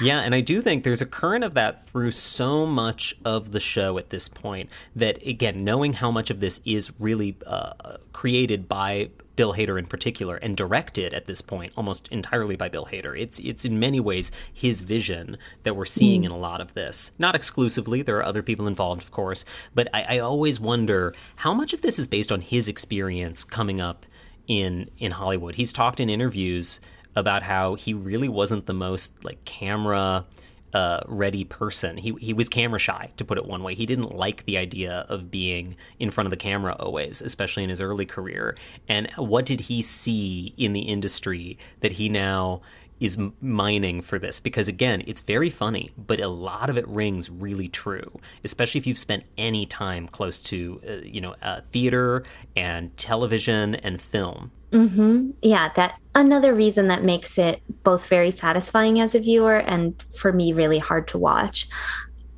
Yeah, and I do think there's a current of that through so much of the show at this point that, again, knowing how much of this is really uh, created by Bill Hader in particular, and directed at this point almost entirely by Bill Hader. It's it's in many ways his vision that we're seeing mm. in a lot of this. Not exclusively, there are other people involved, of course, but I, I always wonder how much of this is based on his experience coming up in in Hollywood. He's talked in interviews about how he really wasn't the most like camera uh, ready person. He he was camera shy, to put it one way. He didn't like the idea of being in front of the camera always, especially in his early career. And what did he see in the industry that he now is mining for this? Because again, it's very funny, but a lot of it rings really true, especially if you've spent any time close to uh, you know uh, theater and television and film. Mm-hmm. Yeah, that another reason that makes it both very satisfying as a viewer and for me really hard to watch.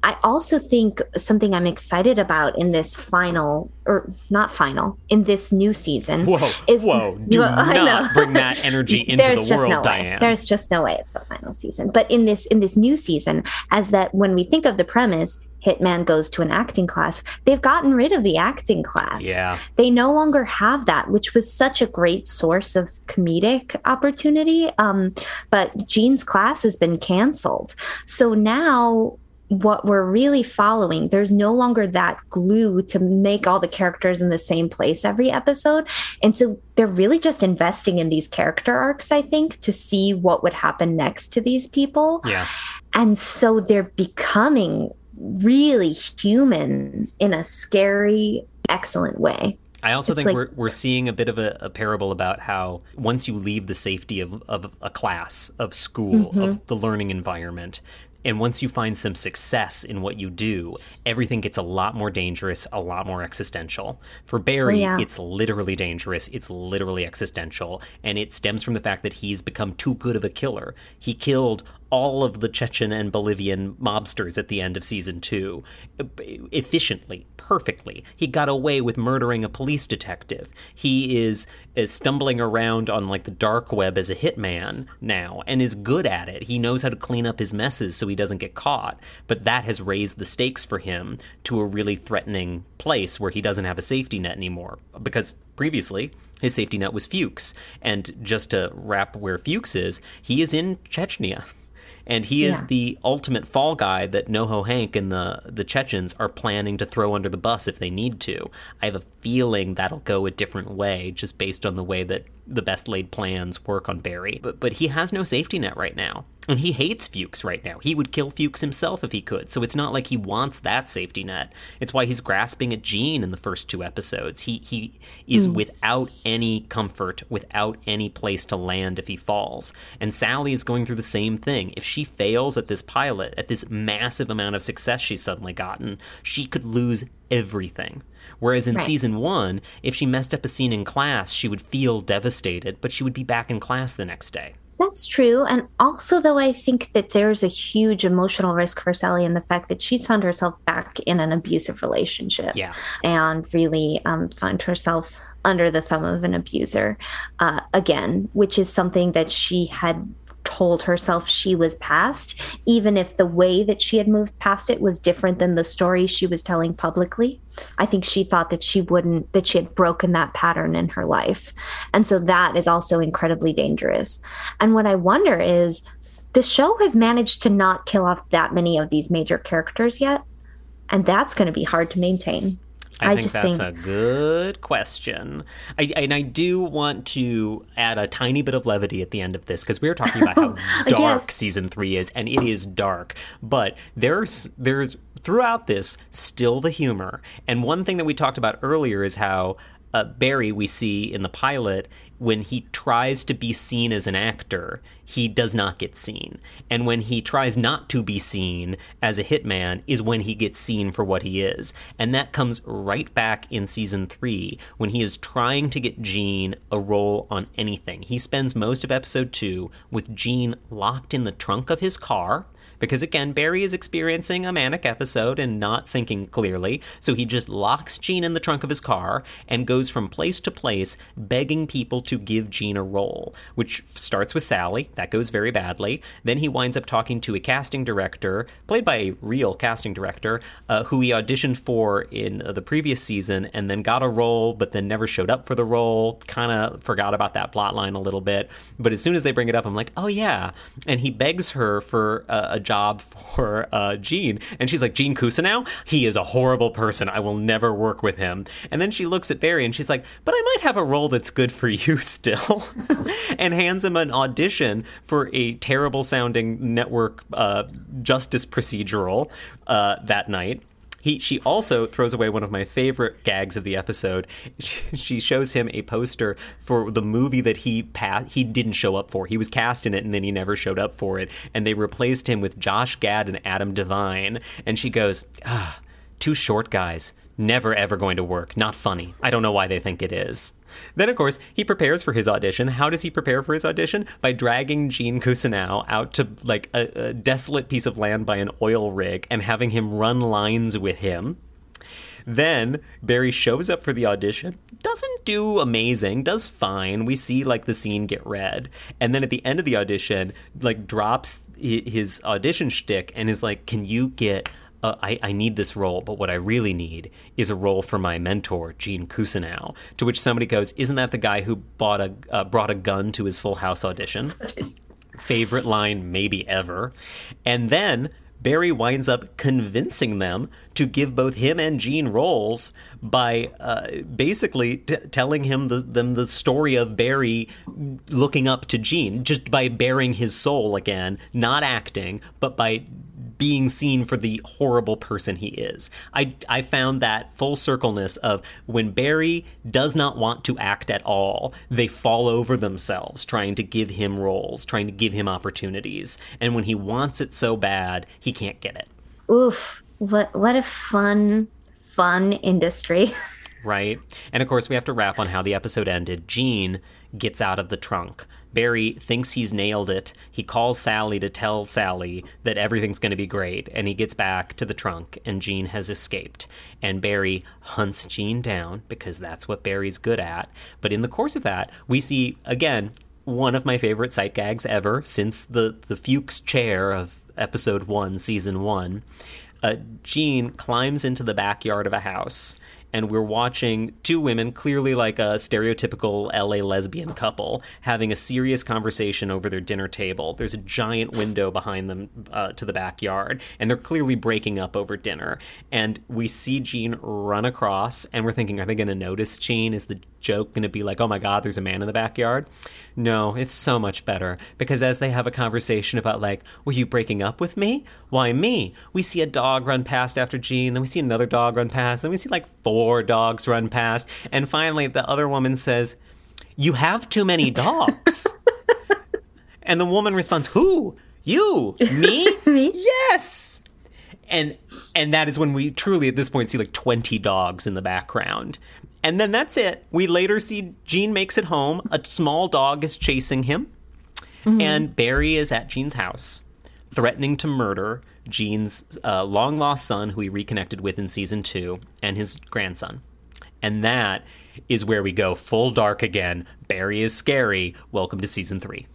I also think something I'm excited about in this final, or not final, in this new season. Whoa! Is, whoa! Do well, not bring that energy into There's the world, no Diane. There's just no way it's the final season. But in this in this new season, as that when we think of the premise, Hitman goes to an acting class, they've gotten rid of the acting class. Yeah. They no longer have that, which was such a great source of comedic opportunity. Um, but Gene's class has been canceled. So now what we're really following, there's no longer that glue to make all the characters in the same place every episode. And so they're really just investing in these character arcs, I think, to see what would happen next to these people. Yeah. And so they're becoming really human in a scary, excellent way. I also it's think like, we're we're seeing a bit of a, a, parable about how once you leave the safety of, of a class, of school, mm-hmm. of the learning environment, and once you find some success in what you do, everything gets a lot more dangerous, a lot more existential. For Barry, oh, yeah. it's literally dangerous, it's literally existential, and it stems from the fact that he's become too good of a killer. He killed all of the Chechen and Bolivian mobsters at the end of season two efficiently, perfectly. He got away with murdering a police detective. He is, is stumbling around on like the dark web as a hitman now and is good at it. He knows how to clean up his messes so he doesn't get caught. But that has raised the stakes for him to a really threatening place where he doesn't have a safety net anymore because previously his safety net was Fuchs. And just to wrap where Fuchs is, he is in Chechnya and he is the ultimate fall guy that NoHo Hank and the the Chechens are planning to throw under the bus if they need to. I have a feeling that'll go a different way, just based on the way that the best laid plans work on Barry. But but he has no safety net right now, And he hates Fuchs right now. He would kill Fuchs himself if he could. So it's not like he wants that safety net. It's why he's grasping at Gene in the first two episodes. He he is mm. without any comfort, without any place to land if he falls. And Sally is going through the same thing. If she fails at this pilot, at this massive amount of success she's suddenly gotten, she could lose everything. Whereas in right. season one, if she messed up a scene in class, she would feel devastated, but she would be back in class the next day. That's true. And also, though, I think that there's a huge emotional risk for Sally in the fact that she's found herself back in an abusive relationship. Yeah. And really um, found herself under the thumb of an abuser uh, again, which is something that she had told herself she was past, even if the way that she had moved past it was different than the story she was telling publicly. I think she thought that she wouldn't, that she had broken that pattern in her life. And so that is also incredibly dangerous. And what I wonder is the show has managed to not kill off that many of these major characters yet. And that's going to be hard to maintain. I, I think that's think... a good question. I, and I do want to add a tiny bit of levity at the end of this because we were talking about how dark yes. season three is, and it is dark. But there's there's throughout this still the humor. And one thing that we talked about earlier is how uh, Barry we see in the pilot when he tries to be seen as an actor, he does not get seen. And when he tries not to be seen as a hitman is when he gets seen for what he is. And that comes right back in season three when he is trying to get Gene a role on anything. He spends most of episode two with Gene locked in the trunk of his car because again, Barry is experiencing a manic episode and not thinking clearly, so he just locks Gene in the trunk of his car and goes from place to place begging people to give Gene a role, which starts with Sally. That goes very badly. Then he winds up talking to a casting director, played by a real casting director, uh, who he auditioned for in uh, the previous season and then got a role, but then never showed up for the role. Kind of forgot about that plot line a little bit. But as soon as they bring it up, I'm like, oh yeah. And he begs her for a, a job for uh, Gene. And she's like, Gene Cousineau? He is a horrible person. I will never work with him. And then she looks at Barry and she's like, but I might have a role that's good for you still. and hands him an audition for a terrible sounding network uh, justice procedural uh, that night. He, she also throws away one of my favorite gags of the episode. She, shows him a poster for the movie that he pa- he didn't show up for. He was cast in it and then he never showed up for it, and they replaced him with Josh Gad and Adam Devine. And she goes, "Ah, two short guys." Never ever going to work. Not funny. I don't know why they think it is. Then, of course, he prepares for his audition. How does he prepare for his audition? By dragging Gene Cousineau out to like a, a desolate piece of land by an oil rig and having him run lines with him. Then Barry shows up for the audition, doesn't do amazing, does fine. We see like the scene get read, and then at the end of the audition, like drops his audition shtick and is like, "Can you get uh, I, I, need this role, but what I really need is a role for my mentor, Gene Cousineau. To which somebody goes, Isn't that the guy who bought a, uh, brought a gun to his Full House audition? Favorite line, maybe ever. And then Barry winds up convincing them to give both him and Gene roles by uh, basically t- telling him the, them the story of Barry looking up to Gene, just by baring his soul again, not acting, but by being seen for the horrible person he is. I I found that full circleness of when Barry does not want to act at all, they fall over themselves trying to give him roles, trying to give him opportunities, and when he wants it so bad, he can't get it. Oof, what what a fun fun industry. right? And of course, we have to wrap on how the episode ended. Gene gets out of the trunk. Barry thinks he's nailed it. He calls Sally to tell Sally that everything's going to be great, and he gets back to the trunk, and Gene has escaped. And Barry hunts Gene down because that's what Barry's good at. But in the course of that, we see again one of my favorite sight gags ever since the the Fuchs chair of episode one, season one. Uh, Gene climbs into the backyard of a house and we're watching two women, clearly like a stereotypical LA lesbian couple, having a serious conversation over their dinner table. There's a giant window behind them uh, to the backyard, and they're clearly breaking up over dinner. And we see Gene run across, and we're thinking, are they going to notice Gene? Is the joke going to be like, oh my God, there's a man in the backyard? No, it's so much better because as they have a conversation about, like, were you breaking up with me? Why me? We see a dog run past after Gene, then we see another dog run past, then we see like four dogs run past, and finally the other woman says, You have too many dogs. and the woman responds, Who? You? Me? Me? Yes and and that is when we truly at this point see like 20 dogs in the background and then that's it we later see gene makes it home a small dog is chasing him mm-hmm. and barry is at gene's house threatening to murder gene's uh, long lost son who he reconnected with in season two and his grandson and that is where we go full dark again barry is scary welcome to season three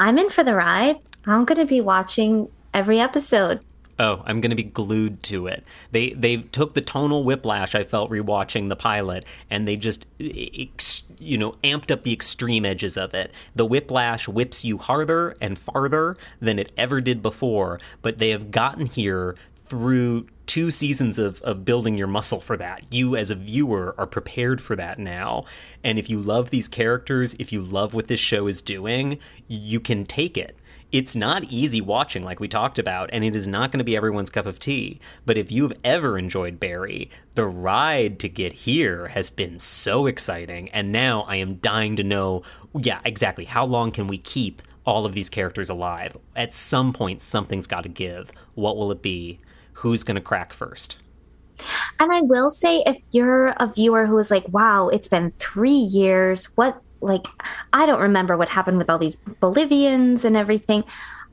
I'm in for the ride. I'm going to be watching every episode. Oh, I'm going to be glued to it. They they took the tonal whiplash I felt rewatching the pilot, and they just you know amped up the extreme edges of it. The whiplash whips you harder and farther than it ever did before, but they have gotten here through two seasons of, of building your muscle for that. You, as a viewer, are prepared for that now. And if you love these characters, if you love what this show is doing, you can take it. It's not easy watching, like we talked about, and it is not going to be everyone's cup of tea. But if you've ever enjoyed Barry, the ride to get here has been so exciting. And now I am dying to know yeah, exactly. How long can we keep all of these characters alive? At some point, something's got to give. What will it be? Who's going to crack first? And I will say, if you're a viewer who is like, wow, it's been three years, what, like, I don't remember what happened with all these Bolivians and everything.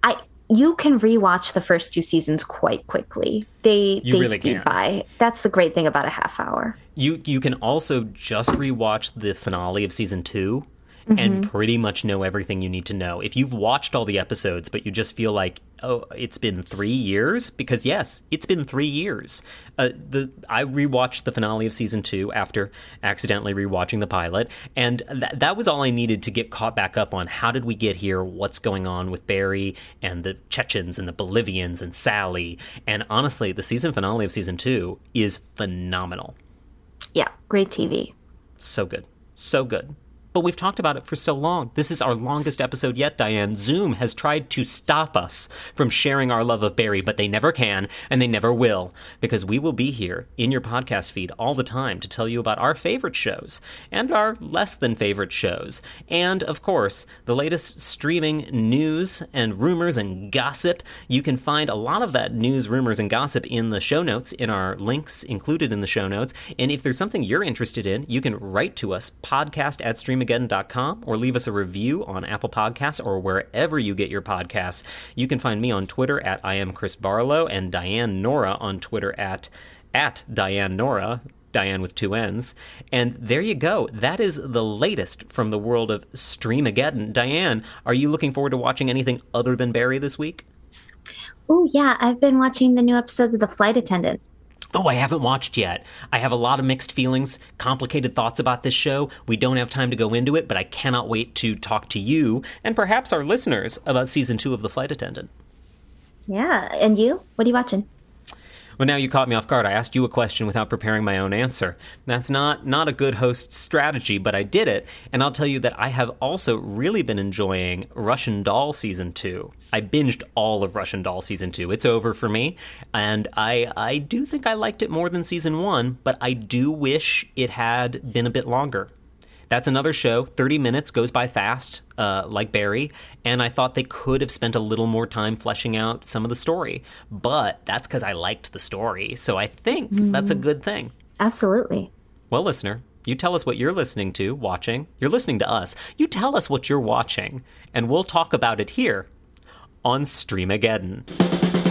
I, you can rewatch the first two seasons quite quickly. They You they really speed can. by. That's the great thing about a half hour. You you can also just rewatch the finale of season 2 and mm-hmm. pretty much know everything you need to know. If you've watched all the episodes but you just feel like oh it's been 3 years because yes, it's been 3 years. Uh, the I rewatched the finale of season 2 after accidentally rewatching the pilot and that that was all I needed to get caught back up on how did we get here? What's going on with Barry and the Chechens and the Bolivians and Sally? And honestly, the season finale of season 2 is phenomenal Yeah, great TV. so good. So good. But we've talked about it for so long. This is our longest episode yet, Diane. Zoom has tried to stop us from sharing our love of Barry, but they never can, and they never will, because we will be here in your podcast feed all the time to tell you about our favorite shows and our less than favorite shows. And, of course, the latest streaming news and rumors and gossip. You can find a lot of that news, rumors, and gossip in the show notes, in our links included in the show notes. And if there's something you're interested in, you can write to us, podcast at streamageddon.com, or leave us a review on Apple Podcasts or wherever you get your podcasts. You can find me on Twitter at I am Chris Barlow and Dianne Nora on Twitter at at Dianne Nora. Dianne with two N's. And there you go. That is the latest from the world of Streamageddon. Dianne, are you looking forward to watching anything other than Barry this week? Oh, yeah, I've been watching the new episodes of The Flight Attendant. Oh, I haven't watched yet. I have a lot of mixed feelings, complicated thoughts about this show. We don't have time to go into it, but I cannot wait to talk to you and perhaps our listeners about season two of The Flight Attendant. Yeah, and you? What are you watching? Well, now you caught me off guard. I asked you a question without preparing my own answer. That's not not a good host strategy, but I did it, and I'll tell you that I have also really been enjoying Russian Doll season 2. I binged all of Russian Doll season 2. It's over for me, and I I do think I liked it more than season 1, but I do wish it had been a bit longer. That's another show. 30 minutes goes by fast, uh, like Barry, and I thought they could have spent a little more time fleshing out some of the story. But that's because I liked the story, so I think that's a good thing. Absolutely. Well, listener, you tell us what you're listening to, watching. You're listening to us. You tell us what you're watching, and we'll talk about it here on Streamageddon.